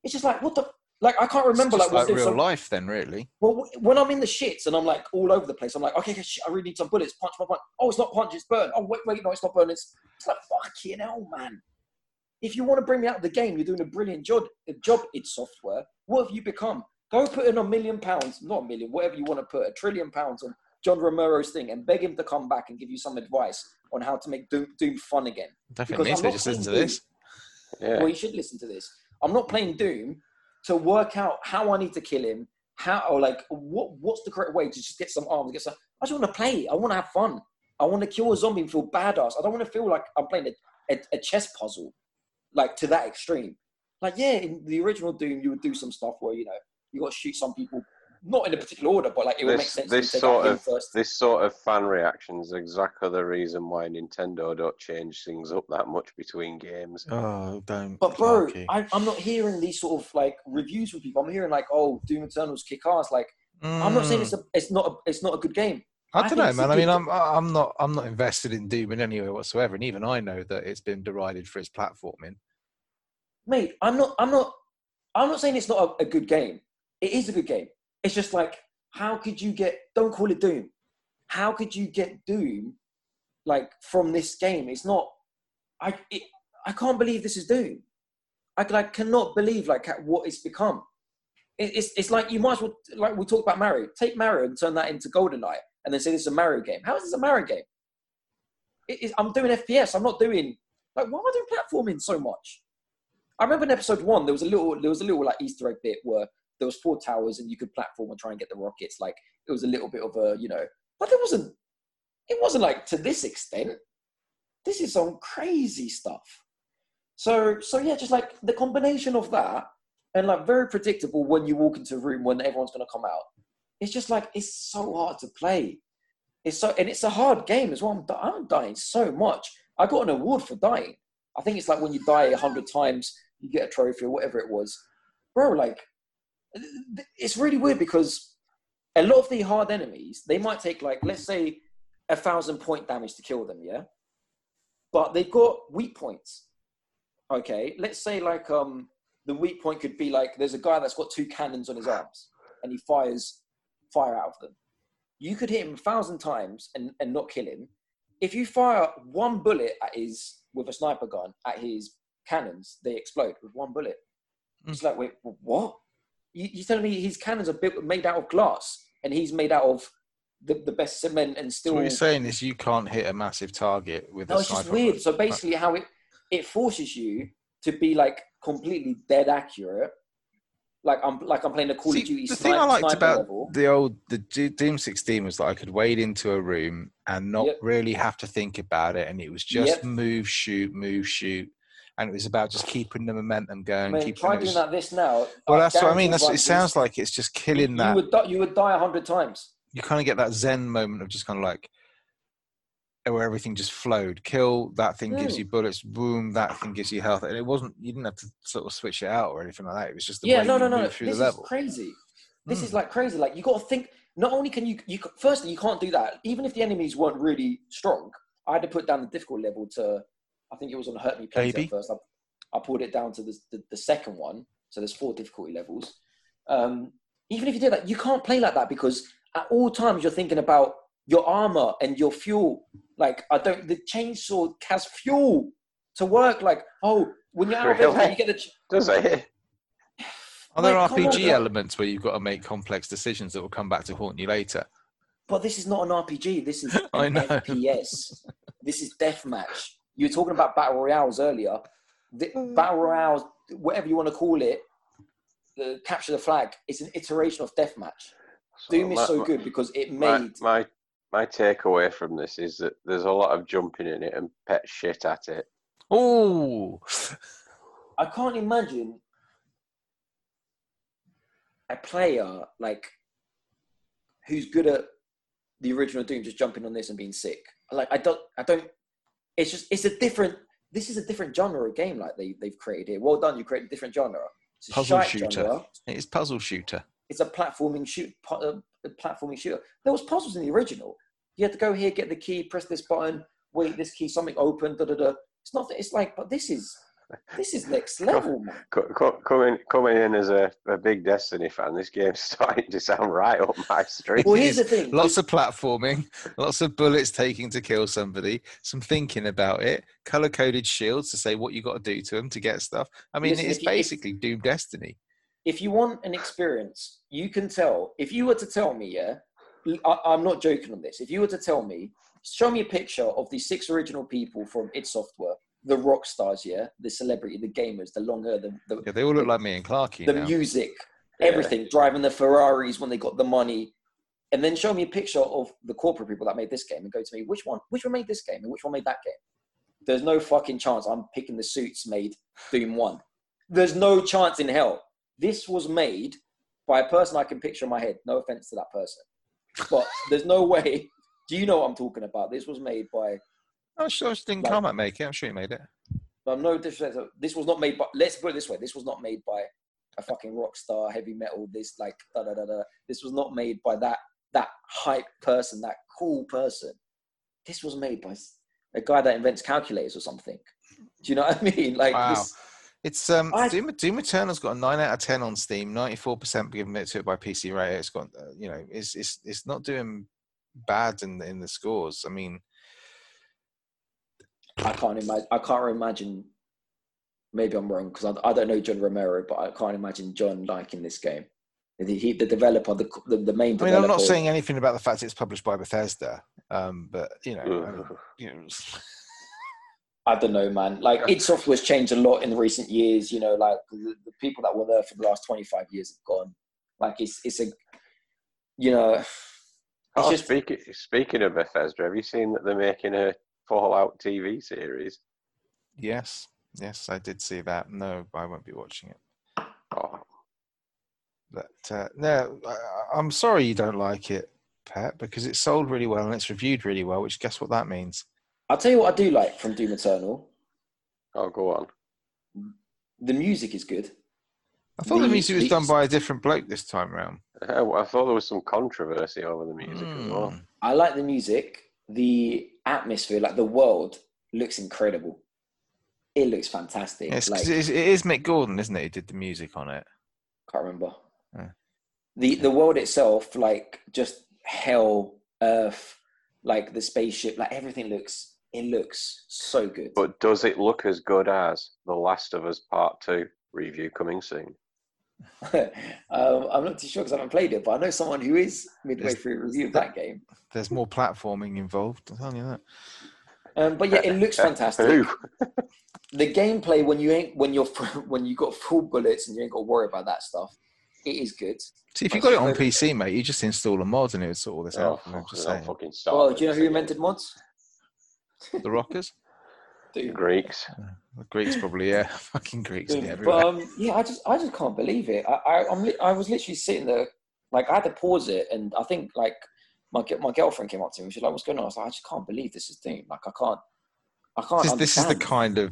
It's just like what the like I can't It's remember just like, like was real some- life, then, really. well, when I'm in the shits and I'm like all over the place, I'm like, okay, okay, shit, I really need some bullets. Punch, my punch. Oh, it's not punch, it's burn. Oh, wait, wait, no, it's not burn. It's, it's like, fucking hell, man. If you want to bring me out of the game, you're doing a brilliant job, a job id Software. What have you become? Go put in a million pounds, not a million, whatever you want to put, a trillion pounds on John Romero's thing and beg him to come back and give you some advice on how to make Doom, Doom fun again. Definitely Because needs I'm to not just listen to playing this. Yeah. well, you should listen to this. I'm not playing Doom to work out how I need to kill him, how or like what what's the correct way to just get some arms, get some. I just want to play. I want to have fun. I want to kill a zombie and feel badass. I don't want to feel like I'm playing a, a, a chess puzzle, like to that extreme. Like yeah, in the original Doom, you would do some stuff where you know you got to shoot some people, not in a particular order, but like it would make This, sense. this to sort out of first. this sort of fan reaction is exactly the reason why Nintendo don't change things up that much between games. Oh, don't. But bro, Clarky. I, I'm not hearing these sort of like reviews from people. I'm hearing like, oh, Doom Eternal's kick ass. Like, I'm not saying Mm. it's a, it's not, a, it's not a good game. I I don't think know, man. I mean, I'm I'm not I'm not invested in Doom in any way whatsoever, and even I know that it's been derided for its platforming. Mate, I'm not, I'm not, I'm not saying it's not a, a good game. It is a good game. It's just like, how could you get? Don't call it Doom. How could you get Doom, like from this game? It's not. I, it, I can't believe this is Doom. I like cannot believe like what it's become. It, it's it's like you might as well like we talked about Mario. Take Mario and turn that into Golden GoldenEye, and then say this is a Mario game. How is this a Mario game? I'm doing FPS. I'm not doing like why am I doing platforming so much? I remember in episode one there was a little there was a little like Easter egg bit where there was four towers and you could platform and try and get the rockets. Like it was a little bit of a you know, but there wasn't. It wasn't like to this extent. This is some crazy stuff. So so yeah, just like the combination of that and like very predictable when you walk into a room when everyone's gonna come out. It's just like it's so hard to play. It's so and it's a hard game as well. I'm, I'm dying so much. I got an award for dying. I think it's like when you die a hundred times, you get a trophy or whatever it was. Bro, like it's really weird because a lot of the hard enemies, they might take like let's say a thousand point damage to kill them, yeah. But they've got weak points. Okay, let's say like um the weak point could be like there's a guy that's got two cannons on his arms and he fires fire out of them. You could hit him a thousand times and, and not kill him. If you fire one bullet at his with a sniper gun at his cannons, they explode with one bullet. It's like, wait, what? You, you're telling me his cannons are built, made out of glass and he's made out of the, the best cement and So still. what you're saying is you can't hit a massive target with no, a it's just weird. So basically, how it it forces you to be like completely dead accurate. Like I'm like I'm playing a Call See, of Duty the sniper, thing I liked about level. the old the Doom 16 was that I could wade into a room and not Yep. really have to think about it, and it was just Yep. move, shoot, move, shoot, and it was about just keeping the momentum going. Man, keeping try doing was- that this now. Well, I that's what I mean. That's, one it sounds like it's just killing you, that. You would die, you would die a hundred times. you kind of get that zen moment of just kind of like where everything just flowed. Kill that thing gives Mm. you bullets. Boom, that thing gives you health. And it wasn't. You didn't have to sort of switch it out or anything like that. It was just the Yeah, way no, no, no. This is level. crazy. This Mm. is like crazy. Like you got to think. Not only can you, you firstly you can't do that. Even if the enemies weren't really strong, I had to put down the difficult level to. I think it was on Hurt Me Plenty Baby. at first. I, I pulled it down to the, the, the second one. So there's four difficulty levels. Um, even if you did that, you can't play like that because at all times you're thinking about your armor and your fuel. Like I don't. The chainsaw has fuel to work. Like oh, when you're out of it, you get the. ch- Does it? Are there Like, RPG on. elements where you've got to make complex decisions that will come back to haunt you later? But this is not an RPG. This is I know. FPS. this is deathmatch. You were talking about battle royales earlier. The, Mm. battle royales, whatever you want to call it, the capture the flag. It's an iteration of deathmatch. Doom my- is so good because it My, made. my my takeaway from this is that there's a lot of jumping in it and pet shit at it. Oh, I can't imagine a player like who's good at the original Doom just jumping on this and being sick. Like I don't, I don't. It's just it's a different. This is a different genre of game. Like they they've created here. Well done, you created a different genre. It's a Puzzle shooter. genre. it's puzzle shooter. It's a platforming shoot, uh, a platforming shooter. There was puzzles in the original. You had to go here, get the key, press this button, wait this key, something open. Da da da. It's not. It's like, but this is this is next level, man. Co- co- Coming coming in as a, a big Destiny fan, this game's starting to sound right up my street. Well, here's the thing. Lots of platforming, lots of bullets taking to kill somebody, some thinking about it, color coded shields to say what you got to do to them to get stuff. I mean, Listen, it's if you- if- basically Doom Destiny. if you want an experience, you can tell. If you were to tell me, yeah, I, I'm not joking on this. If you were to tell me, show me a picture of the six original people from id Software, the rock stars, yeah, the celebrity, the gamers, the longer, the the, Yeah, they all look like me and Clarky the now. music, Yeah. everything, driving the Ferraris when they got the money, and then show me a picture of the corporate people that made this game, and go to me, which one, which one made this game, and which one made that game. There's no fucking chance I'm picking the suits made Doom One. There's no chance in hell. This was made by a person I can picture in my head. No offense to that person, but there's no way. Do you know what I'm talking about? This was made by Oh, sure, didn't Like- make it? I'm sure he made it. Um, no disrespect. This was not made by. Let's put it this way: this was not made by a fucking rock star, heavy metal. This like da da da da. This was not made by that that hype person, that cool person. This was made by a guy that invents calculators or something. Do you know what I mean? Like Wow. this. It's um, I- Doom, Doom Eternal's got a nine out of ten on Steam, ninety four percent given it to it by PC Rater. It's got, uh, you know, it's it's it's not doing bad in the, in the scores. I mean, I can't imagine. I can't imagine. Maybe I'm wrong because I, I don't know John Romero, but I can't imagine John liking this game. The, he, the developer, the, the the main I mean, I'm not saying anything about the fact it's published by Bethesda, um, but you know, I mean, you know, I don't know, man. Like id Software's changed a lot in the recent years. You know, like the, the people that were there for the last twenty five years have gone. Like it's it's a, you know, Oh, just speaking speaking of Bethesda, have you seen that they're making a Fallout TV series? yes, Yes, I did see that. No, I won't be watching it. Oh, But uh, no, I, I'm sorry you don't like it, Pat, because it's sold really well and it's reviewed really well. Which guess what that means? I'll tell you what I do like from Doom Eternal. oh, go on. The music is good. I thought the, The- music was done by a different bloke this time round. I I thought there was some controversy over the music as well. Mm. I like the music. The atmosphere, like the world, looks incredible. It looks fantastic. Yes, 'cause like, it is, it is Mick Gordon, isn't it? Who did the music on it? can't remember. Yeah. The the world itself, like just hell, earth, like the spaceship, like everything looks it looks so good. But does it look as good as The Last of Us Part 2 review coming soon? um, I'm not too sure because I haven't played it, but I know someone who is midway There's- through a review of that game. There's more platforming involved. I'm telling you that. Um, but yeah, it looks fantastic. The gameplay when you ain't when you're when you got full bullets and you ain't got to worry about that stuff, it is good. See, if you got it on so- PC, mate, you just install a mod and it would sort all this Oh, out. I'm just don't saying. Well, do you know who invented mods? The Rockers, Dude. Greeks. the Greeks, probably. Yeah, fucking Greeks. Dude, Yeah, but everywhere. um, yeah, I just I just can't believe it. I I, I'm li- I was literally sitting there, like I had to pause it, and I think like my my girlfriend came up to me. And she's like, "What's going on?" I was like, "I just can't believe this is Doom. Like I can't, I can't." this, this is the kind of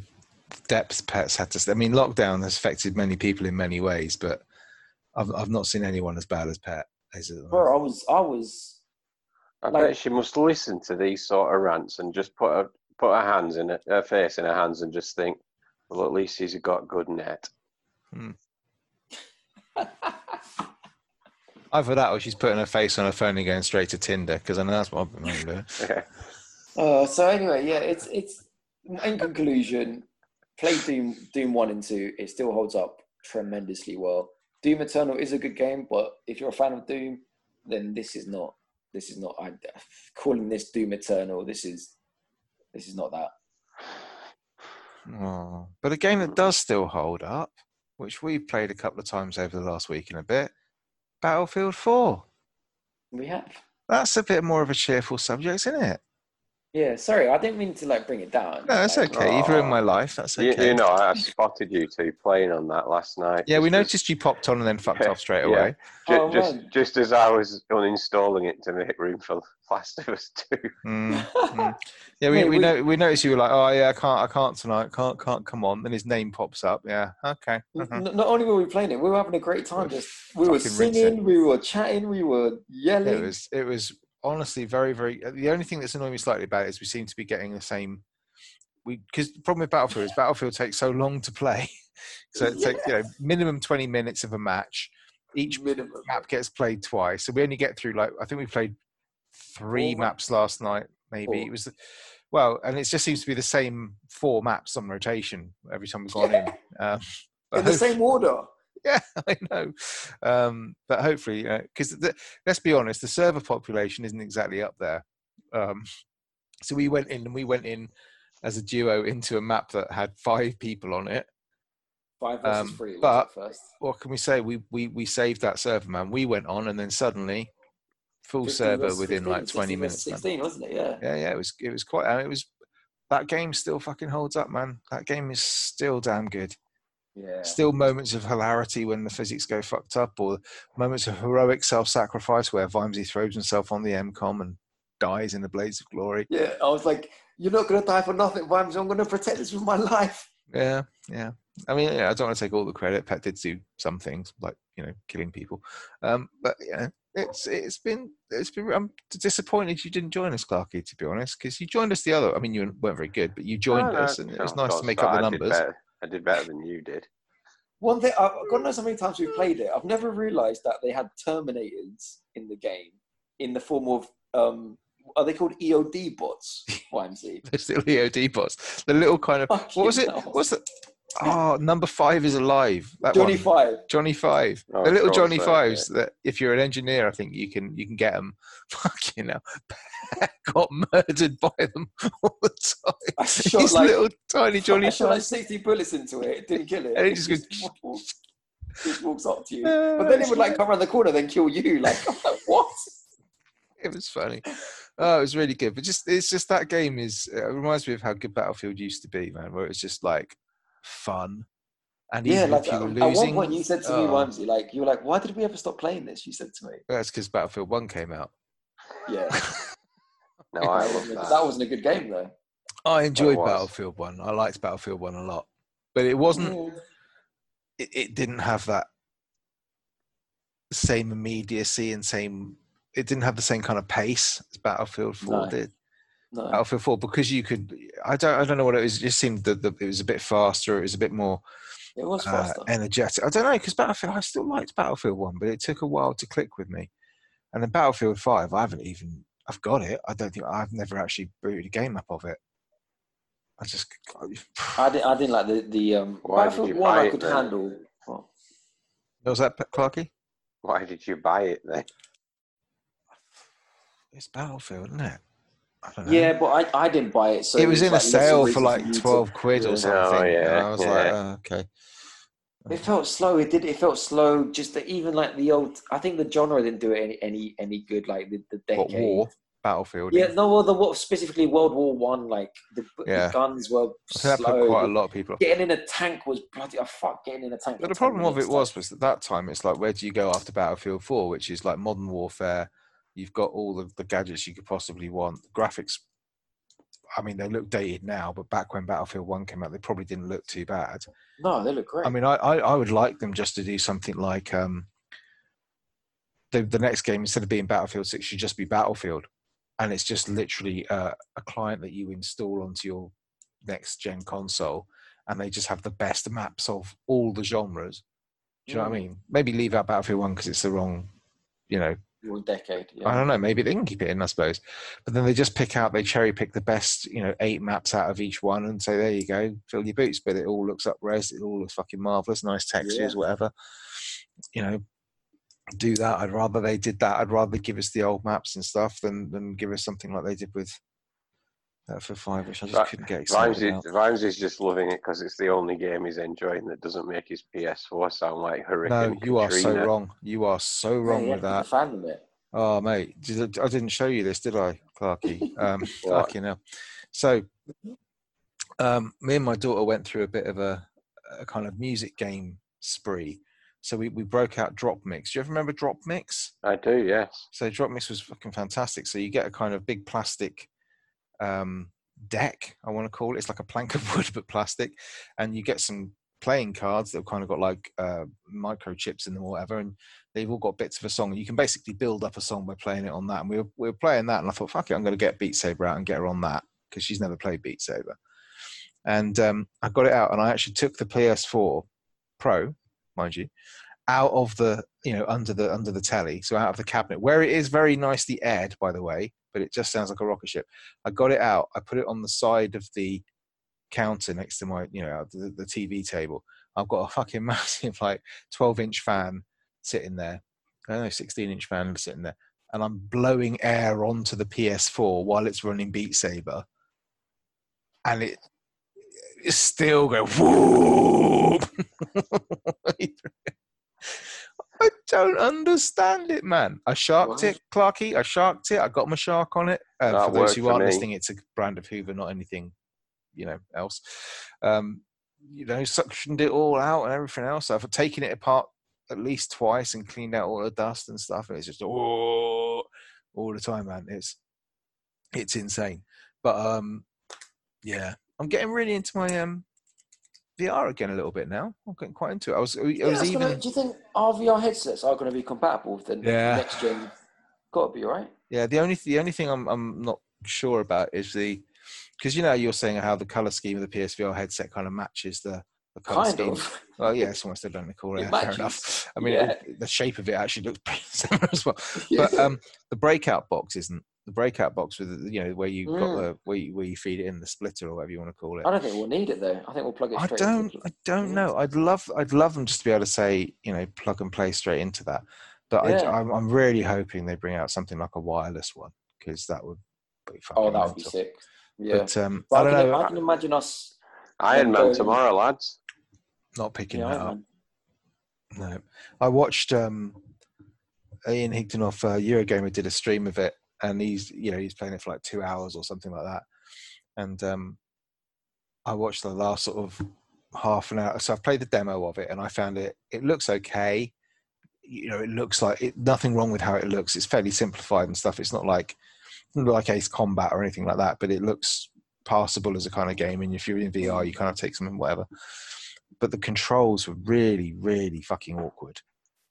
depth pets had to. I mean, lockdown has affected many people in many ways, but I've I've not seen anyone as bad as Pet. As it- Bro, I was I was I Like- bet she must listen to these sort of rants and just put her put her hands in it, her face in her hands, and just think, well, at least he's got good net. Either that, or she's putting her face on her phone and going straight to Tinder because I know that's what I've been doing. Yeah. Uh, so anyway, yeah, it's it's in conclusion, play Doom Doom one and two. It still holds up tremendously well. Doom Eternal is a good game, but if you're a fan of Doom, then this is not. This is not. I calling this Doom Eternal. This is. This is not that. Oh, but a game that does still hold up, which we've played a couple of times over the last week and a bit, Battlefield 4. We have. That's a bit more of a cheerful subject, isn't it? Yeah. Sorry, I didn't mean to like bring it down. No, that's Like, okay. You've ruined my life. That's You, okay. you know, I spotted you two playing on that last night. yeah, we just as- noticed you popped on and then fucked Yeah, off straight yeah. away. ju- Oh, just, man. just as I was uninstalling it to make room for Last of Us Two. Mm, mm. Yeah, we, Mate, we, we- know, we noticed you were like, oh yeah, I can't, I can't tonight, can't, can't come on. Then his name pops up. Yeah, okay. N- Not only were we playing it, we were having a great time. Just we were Fucking rinse it. singing, we were chatting, we were yelling. It was, it was honestly very, very. uh, The only thing that's annoying me slightly about it is we seem to be getting the same. We because the problem with Battlefield is Battlefield takes so long to play, so it takes you know minimum twenty minutes of a match. Each minimum. map gets played twice, so we only get through like I think we played three maps last night. Maybe it was. Well, and it just seems to be the same four maps on rotation every time we've gone in. Um, in the same order. yeah, I know. Um, but hopefully, because let's be honest, the server population isn't exactly up there. Um, so we went in and we went in as a duo into a map that had five people on it. Five versus Um, three. but- first. What can we say? We we we saved that server, man. We went on and then suddenly full server within 15, like 20 16 versus minutes. Man. Sixteen, wasn't it? Yeah. Yeah, yeah, it was it was quite. And it was that game still fucking holds up, man. That game is still damn good. Yeah. Still moments of hilarity when the physics go fucked up, or moments of heroic self-sacrifice where Vimesy throws himself on the MCOM and dies in the blaze of glory. Yeah. I was like, you're not gonna die for nothing, Vimes. I'm gonna protect this with my life. Yeah, yeah. I mean, yeah, I don't want to take all the credit. Pet did do some things, like you know, killing people. Um, but yeah, it's it's been it's been. I'm disappointed you didn't join us, Clarky. To be honest, because you joined us the other. I mean, you weren't very good, but you joined no, us, and it was nice to make up the I did numbers. better- I did better than you did. One thing, I've God knows how many times we've played it. I've never realised that they had Terminators in the game in the form of um, are they called EOD bots? Vimesy. They're still EOD bots. The little kind of what was it? What's the? Oh, number five is alive. That Johnny one. Five. Johnny Five, Oh, the little Johnny Fives. That if you're an engineer, I think you can you can get them. Fuck you hell, got murdered by them all the time. I shot These like little tiny Johnny I shot like 60 bullets into it. It didn't kill it. And it just goes- walks, just walks up to you. Uh, But then it would like come around the corner, then kill you. Like, like what? it was funny. Oh, it was really good. But just it's just that game is it reminds me of how good Battlefield used to be, man. Where it's just like fun. And Yeah, even like if you at, were at one losing, point you said to me oh, once, you like you were like, why did we ever stop playing this? You said to me. that's because Battlefield One came out. Yeah, No, I that, love wasn't, that. that wasn't a good game though. I enjoyed. Battlefield One. I liked Battlefield One a lot, but it wasn't. Mm. It, it didn't have that same immediacy and same. It didn't have the same kind of pace as Battlefield Four No. did. No. Battlefield Four because you could. I don't. I don't know what it was. It just seemed that the, it was a bit faster. It was a bit more It was uh, faster. energetic. I don't know because Battlefield. I still liked Battlefield One, but it took a while to click with me. And then Battlefield Five, I haven't even. I've got it. I don't think I've never actually booted a game up of it. I just. I didn't. I didn't like the the um. Why did Battlefield you One buy I could then? handle. Well, Was that Clarky? Why did you buy it then? It's Battlefield, isn't it? I don't know. yeah, but I, I didn't buy it. So it was in a like, less sale for like twelve quid yeah. or Oh, something. and yeah, I was like, oh, okay. It felt slow. It did. It felt slow. Just that even like the old. I think the genre didn't do it any any any good. Like the, the decade. What war? Battlefield. Yeah, no, well, the what specifically World War One. Like the, Yeah. the guns were I think that slow. put quite a lot of people. off. Getting in a tank was bloody. Oh, fuck, getting in a tank. But the problem of it minutes, was like- was at that time it's like where do you go after Battlefield Four, which is like modern warfare. You've got all the, the gadgets you could possibly want. The graphics, I mean, they look dated now, but back when Battlefield One came out, they probably didn't look too bad. no, they look great. I mean, I, I, I would like them just to do something like um, the the next game instead of being Battlefield Six should just be Battlefield, and it's just literally uh, a client that you install onto your next gen console, and they just have the best maps of all the genres. Do you know what I Mm. mean? Maybe leave out Battlefield One because it's the wrong, you know, Decade. I don't know. Maybe they can keep it in, I suppose. But then they just pick out, they cherry pick the best, you know, eight maps out of each one and say, there you go, fill your boots. But it all looks up res, it all looks fucking marvelous, nice textures, whatever. You know, do that. I'd rather they did that. I'd rather give us the old maps and stuff than than give us something like they did with uh, for five, which I just Right. couldn't get Vimes excited is, about. Vimes is just loving it because it's the only game he's enjoying that doesn't make his PS4 sound like Hurricane No, you are so wrong. You are so wrong yeah, with yeah, that. Fan of it. Oh, mate, did I I didn't show you this, did I, Clarky? Um, What? Clarky, now. So, um, me and my daughter went through a bit of a, a kind of music game spree. So we, we broke out Drop Mix. Do you ever remember Drop Mix? I do, yes. So Drop Mix was fucking fantastic. So you get a kind of big plastic um, deck, I want to call it. It's like a plank of wood but plastic, and you get some playing cards that have kind of got like uh, microchips in them or whatever, and they've all got bits of a song. You can basically build up a song by playing it on that. And we were, we were playing that, and I thought, fuck it, I'm going to get Beat Saber out and get her on that because she's never played Beat Saber. And um, I got it out, and I actually took the PS4 Pro, mind you, out of the you know under the under the telly, so out of the cabinet where it is very nicely aired, by the way, but it just sounds like a rocket ship. I got it out. I put it on the side of the counter next to my you know the, the TV table. I've got a fucking massive like 12 inch fan sitting there. I don't know, 16 inch fan sitting there, and I'm blowing air onto the PS4 while it's running Beat Saber, and it it's still going whoop. I don't understand it, man. I sharked Why? it, Clarky. I sharked it. I got my shark on it. That for those who aren't listening, it's a brand of Hoover, not anything, you know, else. Um, you know, suctioned it all out and everything else. I've taken it apart at least twice and cleaned out all the dust and stuff. And it's just oh, all the time, man. It's it's insane. But um, yeah, I'm getting really into my um VR again a little bit now. I'm getting quite into it. I was, I Yeah, was even. gonna, do you think our VR headsets are going to be compatible with the Yeah. next gen? Got to be right. Yeah, the only the only thing I'm I'm not sure about is the because you know you're saying how the color scheme of the PSVR headset kind of matches the the color Kind scheme. of. Well, yeah, it's almost identical. It Yeah, fair enough. I mean, Yeah. it, the shape of it actually looks pretty similar as well. But um, the breakout box isn't the breakout box with the- you know where you got Mm. the where you, where you feed it in the splitter or whatever you want to call it. I don't think we'll need it though. I think we'll plug it I don't. Into I don't know. I'd love. I'd love them just to be able to say, you know, plug and play straight into that. But I, Yeah. I'm, I'm really hoping they bring out something like a wireless one because that would be fucking oh, that would be sick. Yeah. But um, But I I, don't can, know. I can imagine us. Iron Man tomorrow, lads. Not picking Yeah, that up. No, I watched um, Ian Higton off uh, Eurogamer did a stream of it, and he's you know he's playing it for like two hours or something like that. And um, I watched the last sort of half an hour. So I've played the demo of it, and I found it. It looks okay. You know, it looks like it, nothing wrong with how it looks. It's fairly simplified and stuff. It's not like not like Ace Combat or anything like that, but it looks passable as a kind of game. And if you're in VR, you kind of take some whatever. But the controls were really, really fucking awkward.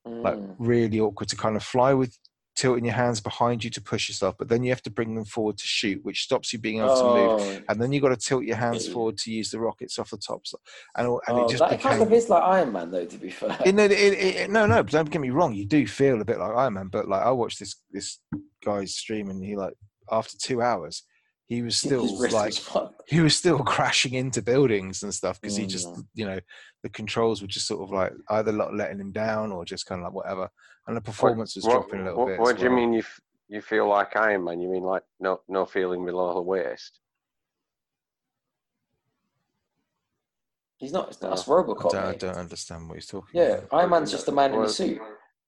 Like Mm. really awkward to kind of fly with tilting your hands behind you to push yourself, but then you have to bring them forward to shoot, which stops you being able to move. Oh, And then you've got to tilt your hands forward to use the rockets off the tops, and, and oh, it just that became. kind of is like Iron Man, though. To be fair, it, it, it- no, no. Don't get me wrong. You do feel a bit like Iron Man, but like I watched this this guy's stream, and he like after two hours, he was still like was he was still crashing into buildings and stuff because he Mm. just you know the controls were just sort of like either not letting him down or just kind of like whatever, and the performance was What, dropping a little what, bit. what as do you mean you f- you feel like Iron Man? You mean like no no feeling below the waist? He's not. It's not that's I RoboCop. don't, I don't understand what he's talking Yeah, about. Iron Man's just a man in a suit.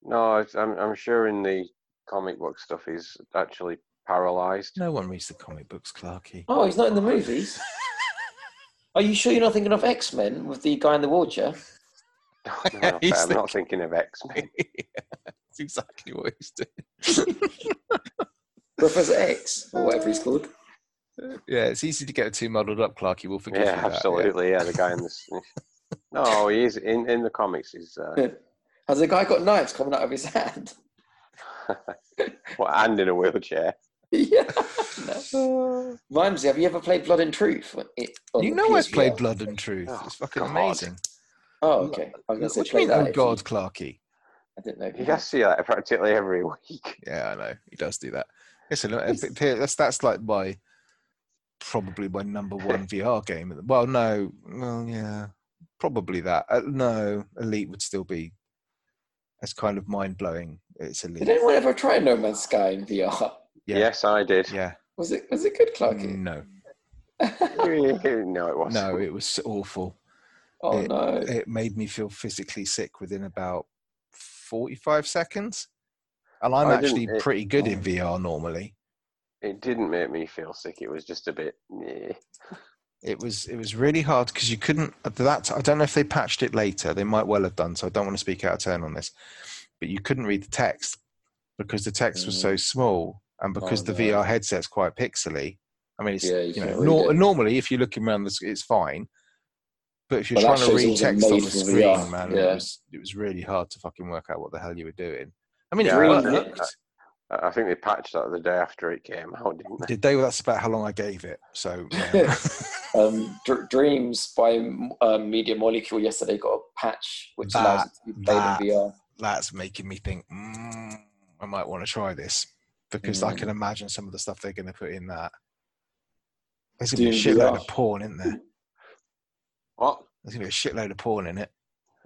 No, I'm I'm sure in the comic book stuff he's actually paralyzed. No one reads the comic books, Clarky. Oh, he's not in the movies. Are you sure you're not thinking of X Men with the guy in the wheelchair? No, no, He's I'm not thinking of X Men. That's exactly what he's doing. Professor X, or whatever he's called. Yeah, it's easy to get too muddled up, Clarky. We'll forgive Yeah, that, absolutely. Yeah. the guy in this. No, he is in in the comics. He's uh, Has the guy got knives coming out of his hand? well, and in a wheelchair. yeah. No. Rhymesy, have you ever played Blood and Truth? It, You the know I've played Blood and Truth. Oh, it's fucking God. amazing. Oh, okay. I was going to What do you mean, that. oh if you- God, Clarky? I didn't know. if You you guys see that practically every week. Yeah, I know. He does do that. Listen, p- p- that's, that's like my, probably my number one VR game. Well, no, well, yeah, probably that. Uh, no, Elite would still be, that's kind of mind blowing. It's Elite. Did anyone ever try No Man's Sky in VR? Yeah. Yes, I did. Yeah, Was it was it good, Clarky? no, no, it was. no, it was awful. oh it- no. it made me feel physically sick within about 45 seconds. And I'm I actually it- pretty good in mm. VR normally. It didn't make me feel sick. It was just a bit. Yeah. It was it was really hard because you couldn't at that I don't know if they patched it later. They might well have done, so I don't want to speak out of turn on this. But you couldn't read the text because the text was mm. so small and because Oh, the. VR headset's quite pixely. I mean, it's Yeah, you you, know nor- it. normally if you're looking around, the, it's fine. But if you're But trying to read text on the screen, VR, man, yeah. it was it was really hard to fucking work out what the hell you were doing. I mean, it Yeah, I- worked. I I think they patched that the day after it came out, didn't they? Did they? Well, that's about how long I gave it. So yeah. Um, Dr- Dreams by um, Media Molecule yesterday got a patch which allows it to be played that- in VR. that's making me think mm, I might want to try this because I Mm. can imagine some of the stuff they're going to put in that. There's going to be a shitload of porn in there. What? There's going to be a shitload of porn in it.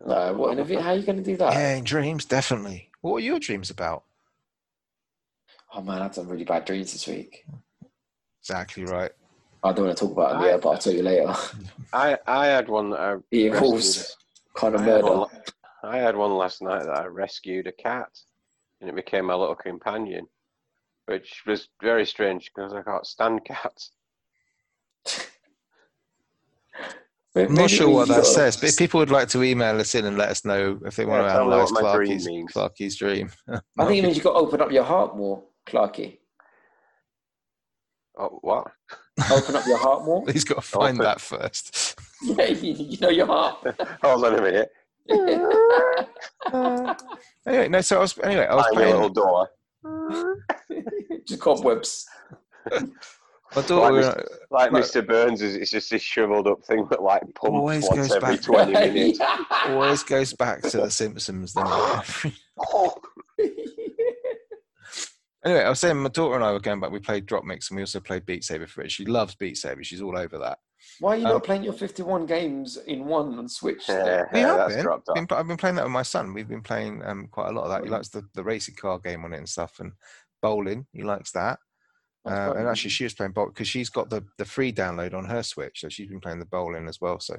No, what in a vi- How are you going to do that? Yeah, in dreams, definitely. What are your dreams about? Oh man, I had some really bad dreams this week. Exactly right. I don't want to talk about them I- yet, but I'll tell you later. I I had one that I Eating rescued- kind of I had, murder. one, I had one last night that I rescued a cat, and it became my little companion, which was very strange because I can't stand cats. I'm not sure what that says, but if people would like to email us in and let us know if they want Yeah, to analyse what my dream Clarky's, dream. I think it means you've got to open up your heart more, Clarky. Oh, what? Open up your heart more. He's got to find Open. that first. Yeah, you, you know your heart. Hold on a minute. anyway, no. So I was anyway. I was Find a playing. little door. Just cobwebs. My daughter. Like Like Like- Mr. Burns, is it's just this shriveled up thing that like pumps Always once goes every back. 20 minutes. always goes back to the Simpsons. Then anyway, I was saying my daughter and I were going back. We played Drop Mix and we also played Beat Saber for it. She loves Beat Saber. She's all over that. Why are you Um, not playing your 51 games in one on Switch? then? yeah, We yeah, have been. been. I've been playing that with my son. We've been playing um, quite a lot of that. He likes the, the racing car game on it and stuff, and bowling. He likes that. Uh, and actually, she was playing bowl because she's got the, the free download on her Switch, so she's been playing the bowling as well. So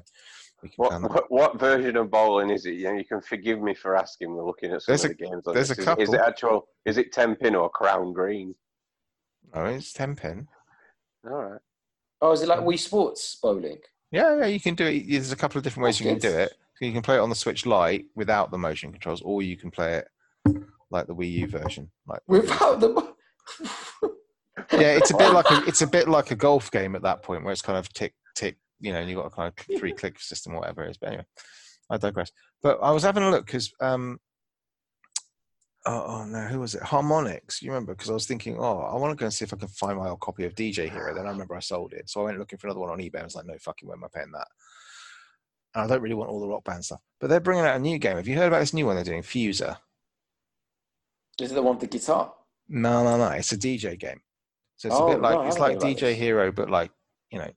What, what, what version of bowling is it? You, know, you can forgive me for asking. We're looking at some There's of a- the games. On there's this. a Is it- Is, couple. it actual? Is it ten pin or crown green? Oh, it's ten pin. All right. Oh, is it like Wii Sports bowling? Yeah, yeah, you can do it. There's a couple of different ways you can do it. You can play it on the Switch Lite without the motion controls, or you can play it like the Wii U version. Like Without the. yeah, it's a bit like a it's a bit like a golf game at that point where it's kind of tick tick, you know, and you've got a kind of three click system or whatever it is. But anyway, I digress. But I was having a look because um, oh, oh no, who was it? Harmonix. You remember? Because I was thinking, oh, I want to go and see if I can find my old copy of DJ Hero. Then I remember I sold it, so I went looking for another one on eBay. I was like, no fucking way am I paying that. And I don't really want all the rock band stuff. But they're bringing out a new game. Have you heard about this new one they're doing, Fuser? Is it the one with the guitar? No, no, no. It's a DJ game. So it's Oh, a bit oh, like no, it's like DJ this. Hero, but like you know,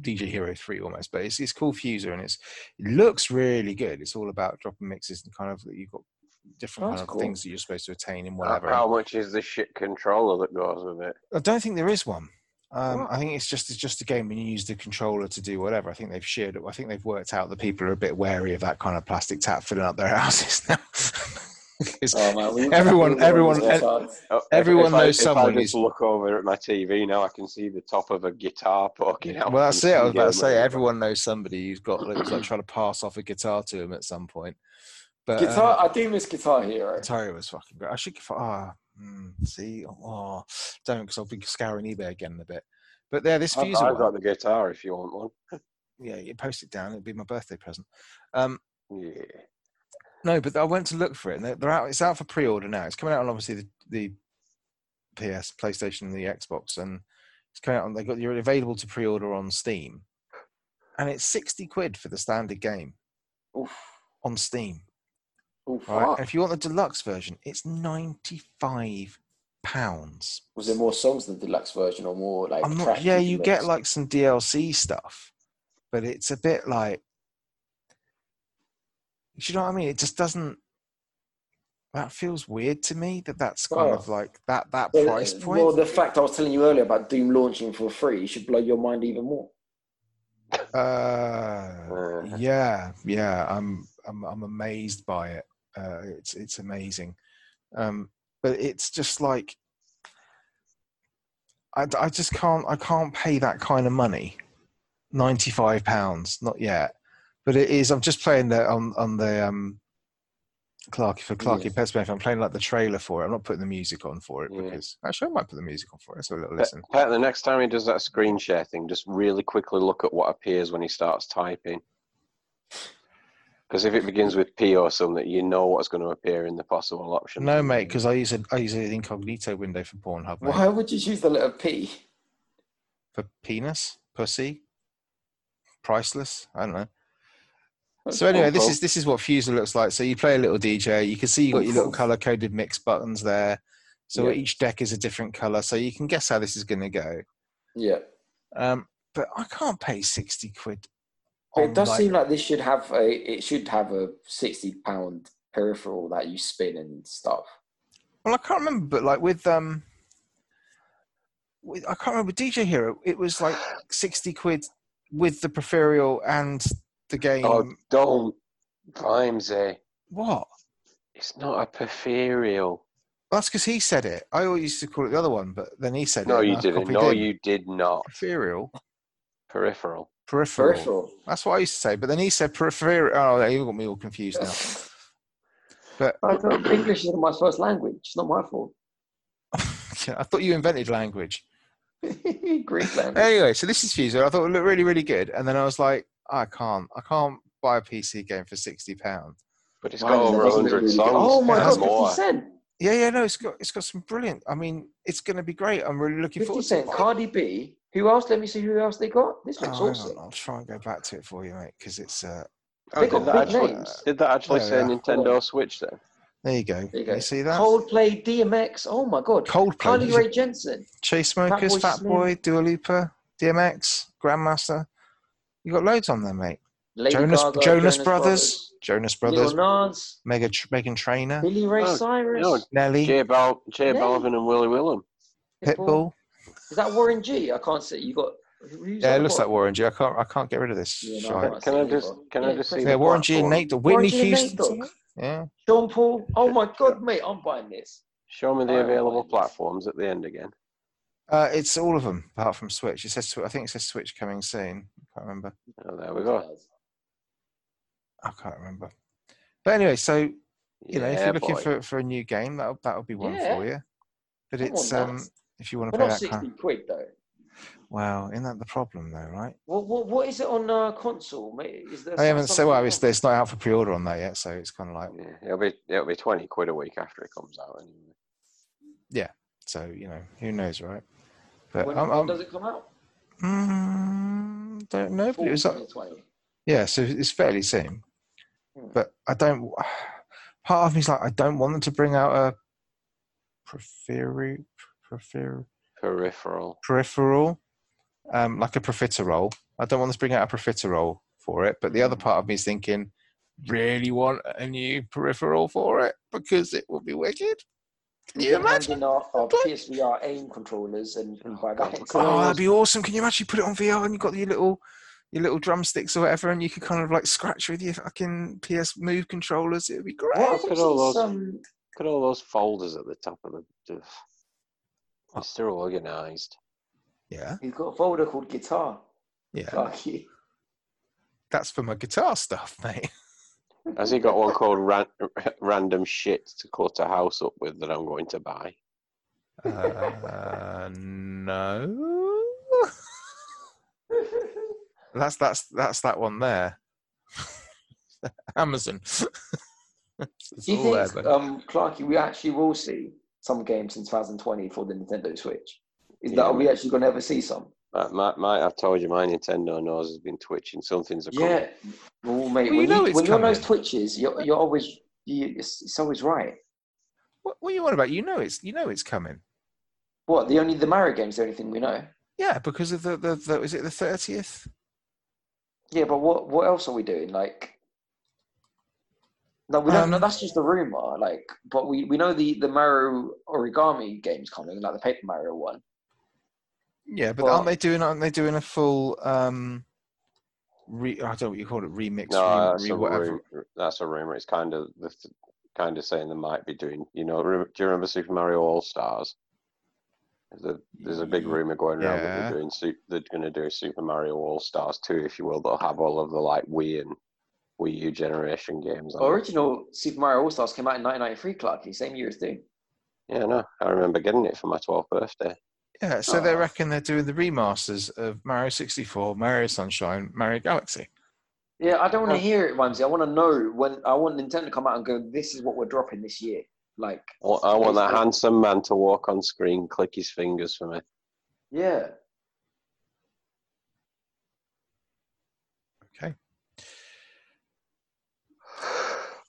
DJ Hero Three almost. But it's it's called Fuser, and it's it looks really good. It's all about dropping mixes and kind of you've got different That's kind of cool. things that you're supposed to attain in whatever. how much is the shit controller that goes with it? I don't think there is one. Um, What? I think it's just it's just a game when you use the controller to do whatever. I think they've shared it. I think they've worked out that people are a bit wary of that kind of plastic tap filling up their houses now. Oh, man, we- Everyone- we- everyone- we- Oh, if- Everyone I- knows if someone I just who's- look over at my TV now, I can see the top of a guitar poking out. well, that's from it. I was about to say everyone knows somebody who's got who's like trying to pass off a guitar to him at some point. But Guitar. um, I do miss Guitar Hero. Guitar Hero was fucking great. I should ah mm, see oh don't because I'll be scouring eBay again in a bit. But there, this I've, I've got the guitar if you want one. yeah, you post it down. It'd be my birthday present. Um, Yeah. No, but I went to look for it, and they're, they're out. It's out for pre-order now. It's coming out on obviously the, the PS, PlayStation, and the Xbox, and it's coming out. On, they got you're available to pre-order on Steam, and it's sixty quid for the standard game Oof. on Steam. Oof. Right, if you want the deluxe version, it's ninety-five pounds. Was there more songs than the deluxe version, or more like? I'm not. Yeah, you get like some DLC stuff, but it's a bit like. Do you know what I mean? It just doesn't. That feels weird to me. That that's kind of like that that Well, price uh, point. Well, the fact I was telling you earlier about Doom launching for free should blow your mind even more. Uh, Uh. yeah, yeah. I'm I'm I'm amazed by it. Uh, it's it's amazing, um, but it's just like I, I just can't I can't pay that kind of money. Ninety five pounds, not yet, but it is. I'm just playing the on on the um. Clarky for Clarky Yes. Smith. I'm playing like the trailer for it. I'm not putting the music on for it Yeah. because actually I might put the music on for it. Let's have a little listen. The next time he does that screen share thing, just really quickly look at what appears when he starts typing. Because if it begins with P or something, you know what's going to appear in the possible options. No, mate, because I use a I use an incognito window for Pornhub. Mate. Why would you choose the letter P? for penis, pussy, priceless. I don't know. That's So anyway, this is this is what Fuser looks like. So you play a little DJ. You can see you got your little color coded mix buttons there. So Yeah. each deck is a different color. So you can guess how this is going to go. yeah. Um, but I can't pay sixty quid. It does like- seem like this should have a it should have a sixty pound peripheral that you spin and stuff. Well, I can't remember, but like with um, with, I can't remember DJ Hero. It was like sixty quid with the peripheral and the game. Oh, don't. Vimesy. what? It's not a peripheral. That's because he said it. I always used to call it the other one, but then he said No, it. and you didn't. No, you did not. Peripheral. Peripheral. Peripheral. Peripheral. That's what I used to say. But then he said peripheral. Oh, you got me all confused now. But I don't, English is my first language. It's not my fault. I thought you invented language. Greek language. Anyway, so this is Fuser. I thought it looked really, really good. And then I was like, I can't. I can't buy a PC game for sixty pounds. But it's got does over 100 really songs. Oh my god, has and more. fifty cent. Yeah, yeah, no, it's got it's got some brilliant. I mean, it's going to be great. I'm really looking Fifty forward to cent. it. Cardi B. Who else? Let me see who else they got. This Oh, looks hang awesome. I'll try and go back to it for you, mate, because it's uh, Oh, They did, got that big actually, names. did that actually Oh, say yeah. Nintendo Switch then? there you go. There you you, go. see that? Coldplay, DMX. Oh my god. Coldplay. Carly Did you- Rae Jepsen. Chainsmokers, Fatboy Fat Boy, Dua Lipa, DMX, Grandmaster. You got loads on there, mate. Lady Jonas, Gaga, Jonas, Brothers, Jonas Brothers, Lil Nas, Mega Meghan Trainor, Billy Ray Oh, Cyrus. no. Nelly, J, Bal- J Yeah. Balvin and Willie Willem. Pitbull. Is that Warren G? I can't see. You got. Yeah, it looks got? like Warren G. I can't. I can't get rid of this. Yeah, no, shite. I Can I just either. can I just see yeah, Warren G. and? Nate. Dogg. Whitney Warren G and Nate Houston. Yeah. Sean Paul. Oh my god, mate, I'm buying this. Show me the available my. platforms at the end again. Uh, it's all of them apart from Switch. It says I think it says Switch coming soon. I can't remember. Oh, there we go. I can't remember. But anyway, so you know, if you're looking boy. for, for a new game, that'll that'll be one Yeah. for you. But Come on, it's um, lads. If you want to But pay not that kind. sixty quid though. Wow, isn't that the problem though, right? What what what is it on uh, console? mate? Is there I haven't said. well. It's, it's not out for pre-order on that yet, so it's kind of like Yeah, it'll be it'll be twenty quid a week after it comes out. Anyway. Yeah, so you know who knows, right? But When, I'm, when I'm does it come out? mm, don't know. But it was like, 2020. yeah, so it's fairly soon. Hmm. But I don't. Part of me's like I don't want them to bring out a peripheral, peripheral, Peripheral. peripheral, um, like a profiterole. I don't want to bring out a profiterole for it. But the other part of me is thinking, really want a new peripheral for it because it would be wicked. Can you We imagine? in our, our But- PSVR aim controllers and, and buy God, that. look Oh, that'd be awesome! Can you actually put it on VR and you've got your little, your little drumsticks or whatever, and you could kind of like scratch with your fucking PS Move controllers? It'd be great. What Look at all those- um, Look at all those folders at the top of the. The it's still organised. Yeah, He's got a folder called guitar. yeah. Lucky. That's for my guitar stuff, mate. Has he got one called ran, random shit to clutter house up with that I'm going to buy? Uh, no. That's that's that's that one there. Amazon. Do you all there, think, um, Clarky, we actually will see some games in 2020 for the Nintendo Switch? Is Yeah, that are we actually going to ever see some? Uh, my, my, I've told you, my Nintendo nose has been twitching. Something's a Yeah. Well, mate, Well, you when, know you, it's when your nose twitches, you're, you're always you, it's, it's always right. what, what are you on about? You know it's you know it's coming. What the only the Mario game's the only thing we know. Yeah, because of the the, the is it the thirtieth? Yeah, but what what else are we doing? Like, no, we don't know. Um, That's just a rumor. Like, but we we know the the Mario origami game's coming, like the Paper Mario one. Yeah, but Well- aren't they doing aren't they doing a full um re, I don't know what you call it remix No, re, that's re a whatever. rumor. That's a rumor. It's kind of the kind of saying they might be doing. You know, re- do you remember Super Mario All Stars? There's a, there's a big rumor going around that they're doing. They're going to do Super Mario All Stars 2, if you will. They'll have all of the like Wii and Wii U generation games. On it. Original Super Mario All Stars came out in 1993, Clarky, same year as Doom. Yeah, no, I remember getting it for my 12th birthday. Yeah, so they Oh. reckon they're doing the remasters of Mario 64, Mario Sunshine, Mario Galaxy. Yeah, I don't want to hear it, Ramsey. I want to know when I want Nintendo to come out and go, "This is what we're dropping this year." Like, I want, I want that handsome man to walk on screen, click his fingers for me. Yeah. Okay.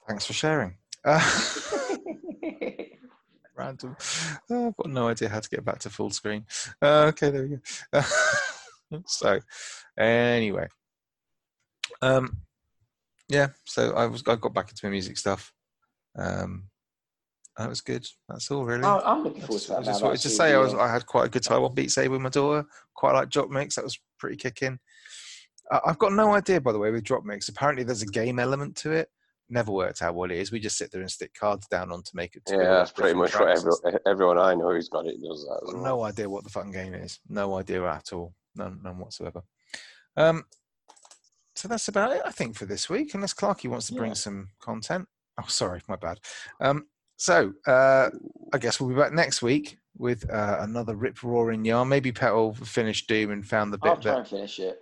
Thanks for sharing. Uh, random. Oh, I've got no idea how to get back to full screen. Uh, okay, there we go. so, anyway, um, yeah. So I was I got back into my music stuff. Um, that was good. That's all really. Oh, I'm looking forward just, to I that. just now, wanted to say I was uh, I had quite a good time on Beat Saber with my daughter. Quite like Drop Mix. That was pretty kicking. Uh, I've got no idea, by the way, with Drop Mix. Apparently, there's a game element to it. Never worked out what it is. We just sit there and stick cards down on to make it. to Yeah, that's pretty much what every, everyone I know who's got it does that. Well. no idea what the fucking game is. No idea at all. None, none whatsoever. Um, so that's about it, I think, for this week. Unless Clarky wants to bring Yeah. some content. Oh, sorry, my bad. Um, so uh, I guess we'll be back next week with uh, another rip roaring yarn. Maybe Pet will finish Doom and found the I'll bit try that and finish it.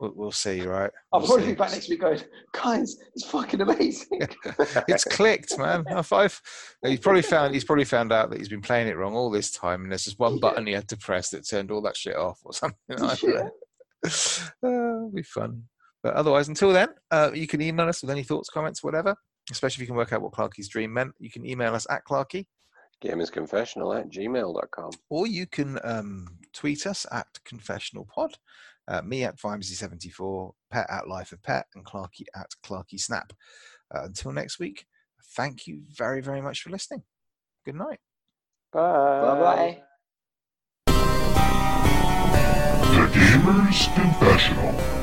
We'll, we'll see, right? I'll We'll probably see. be back next week going, guys, it's fucking amazing. it's clicked, man. High five. He's probably found he's probably found out that he's been playing it wrong all this time, and there's just one Yeah. button he had to press that turned all that shit off or something. I don't uh, be fun. But otherwise, until then, uh, you can email us with any thoughts, comments, whatever. Especially if you can work out what Clarky's dream meant. You can email us at Clarky, Gamersconfessional at gmail.com. or you can um, tweet us at Confessional Pod. Uh, me at Vimesy74, Pet at Life of Pet, and Clarky at Clarky Snap. Uh, until next week, thank you very, very much for listening. Good night. Bye bye. The Gamer's Confessional.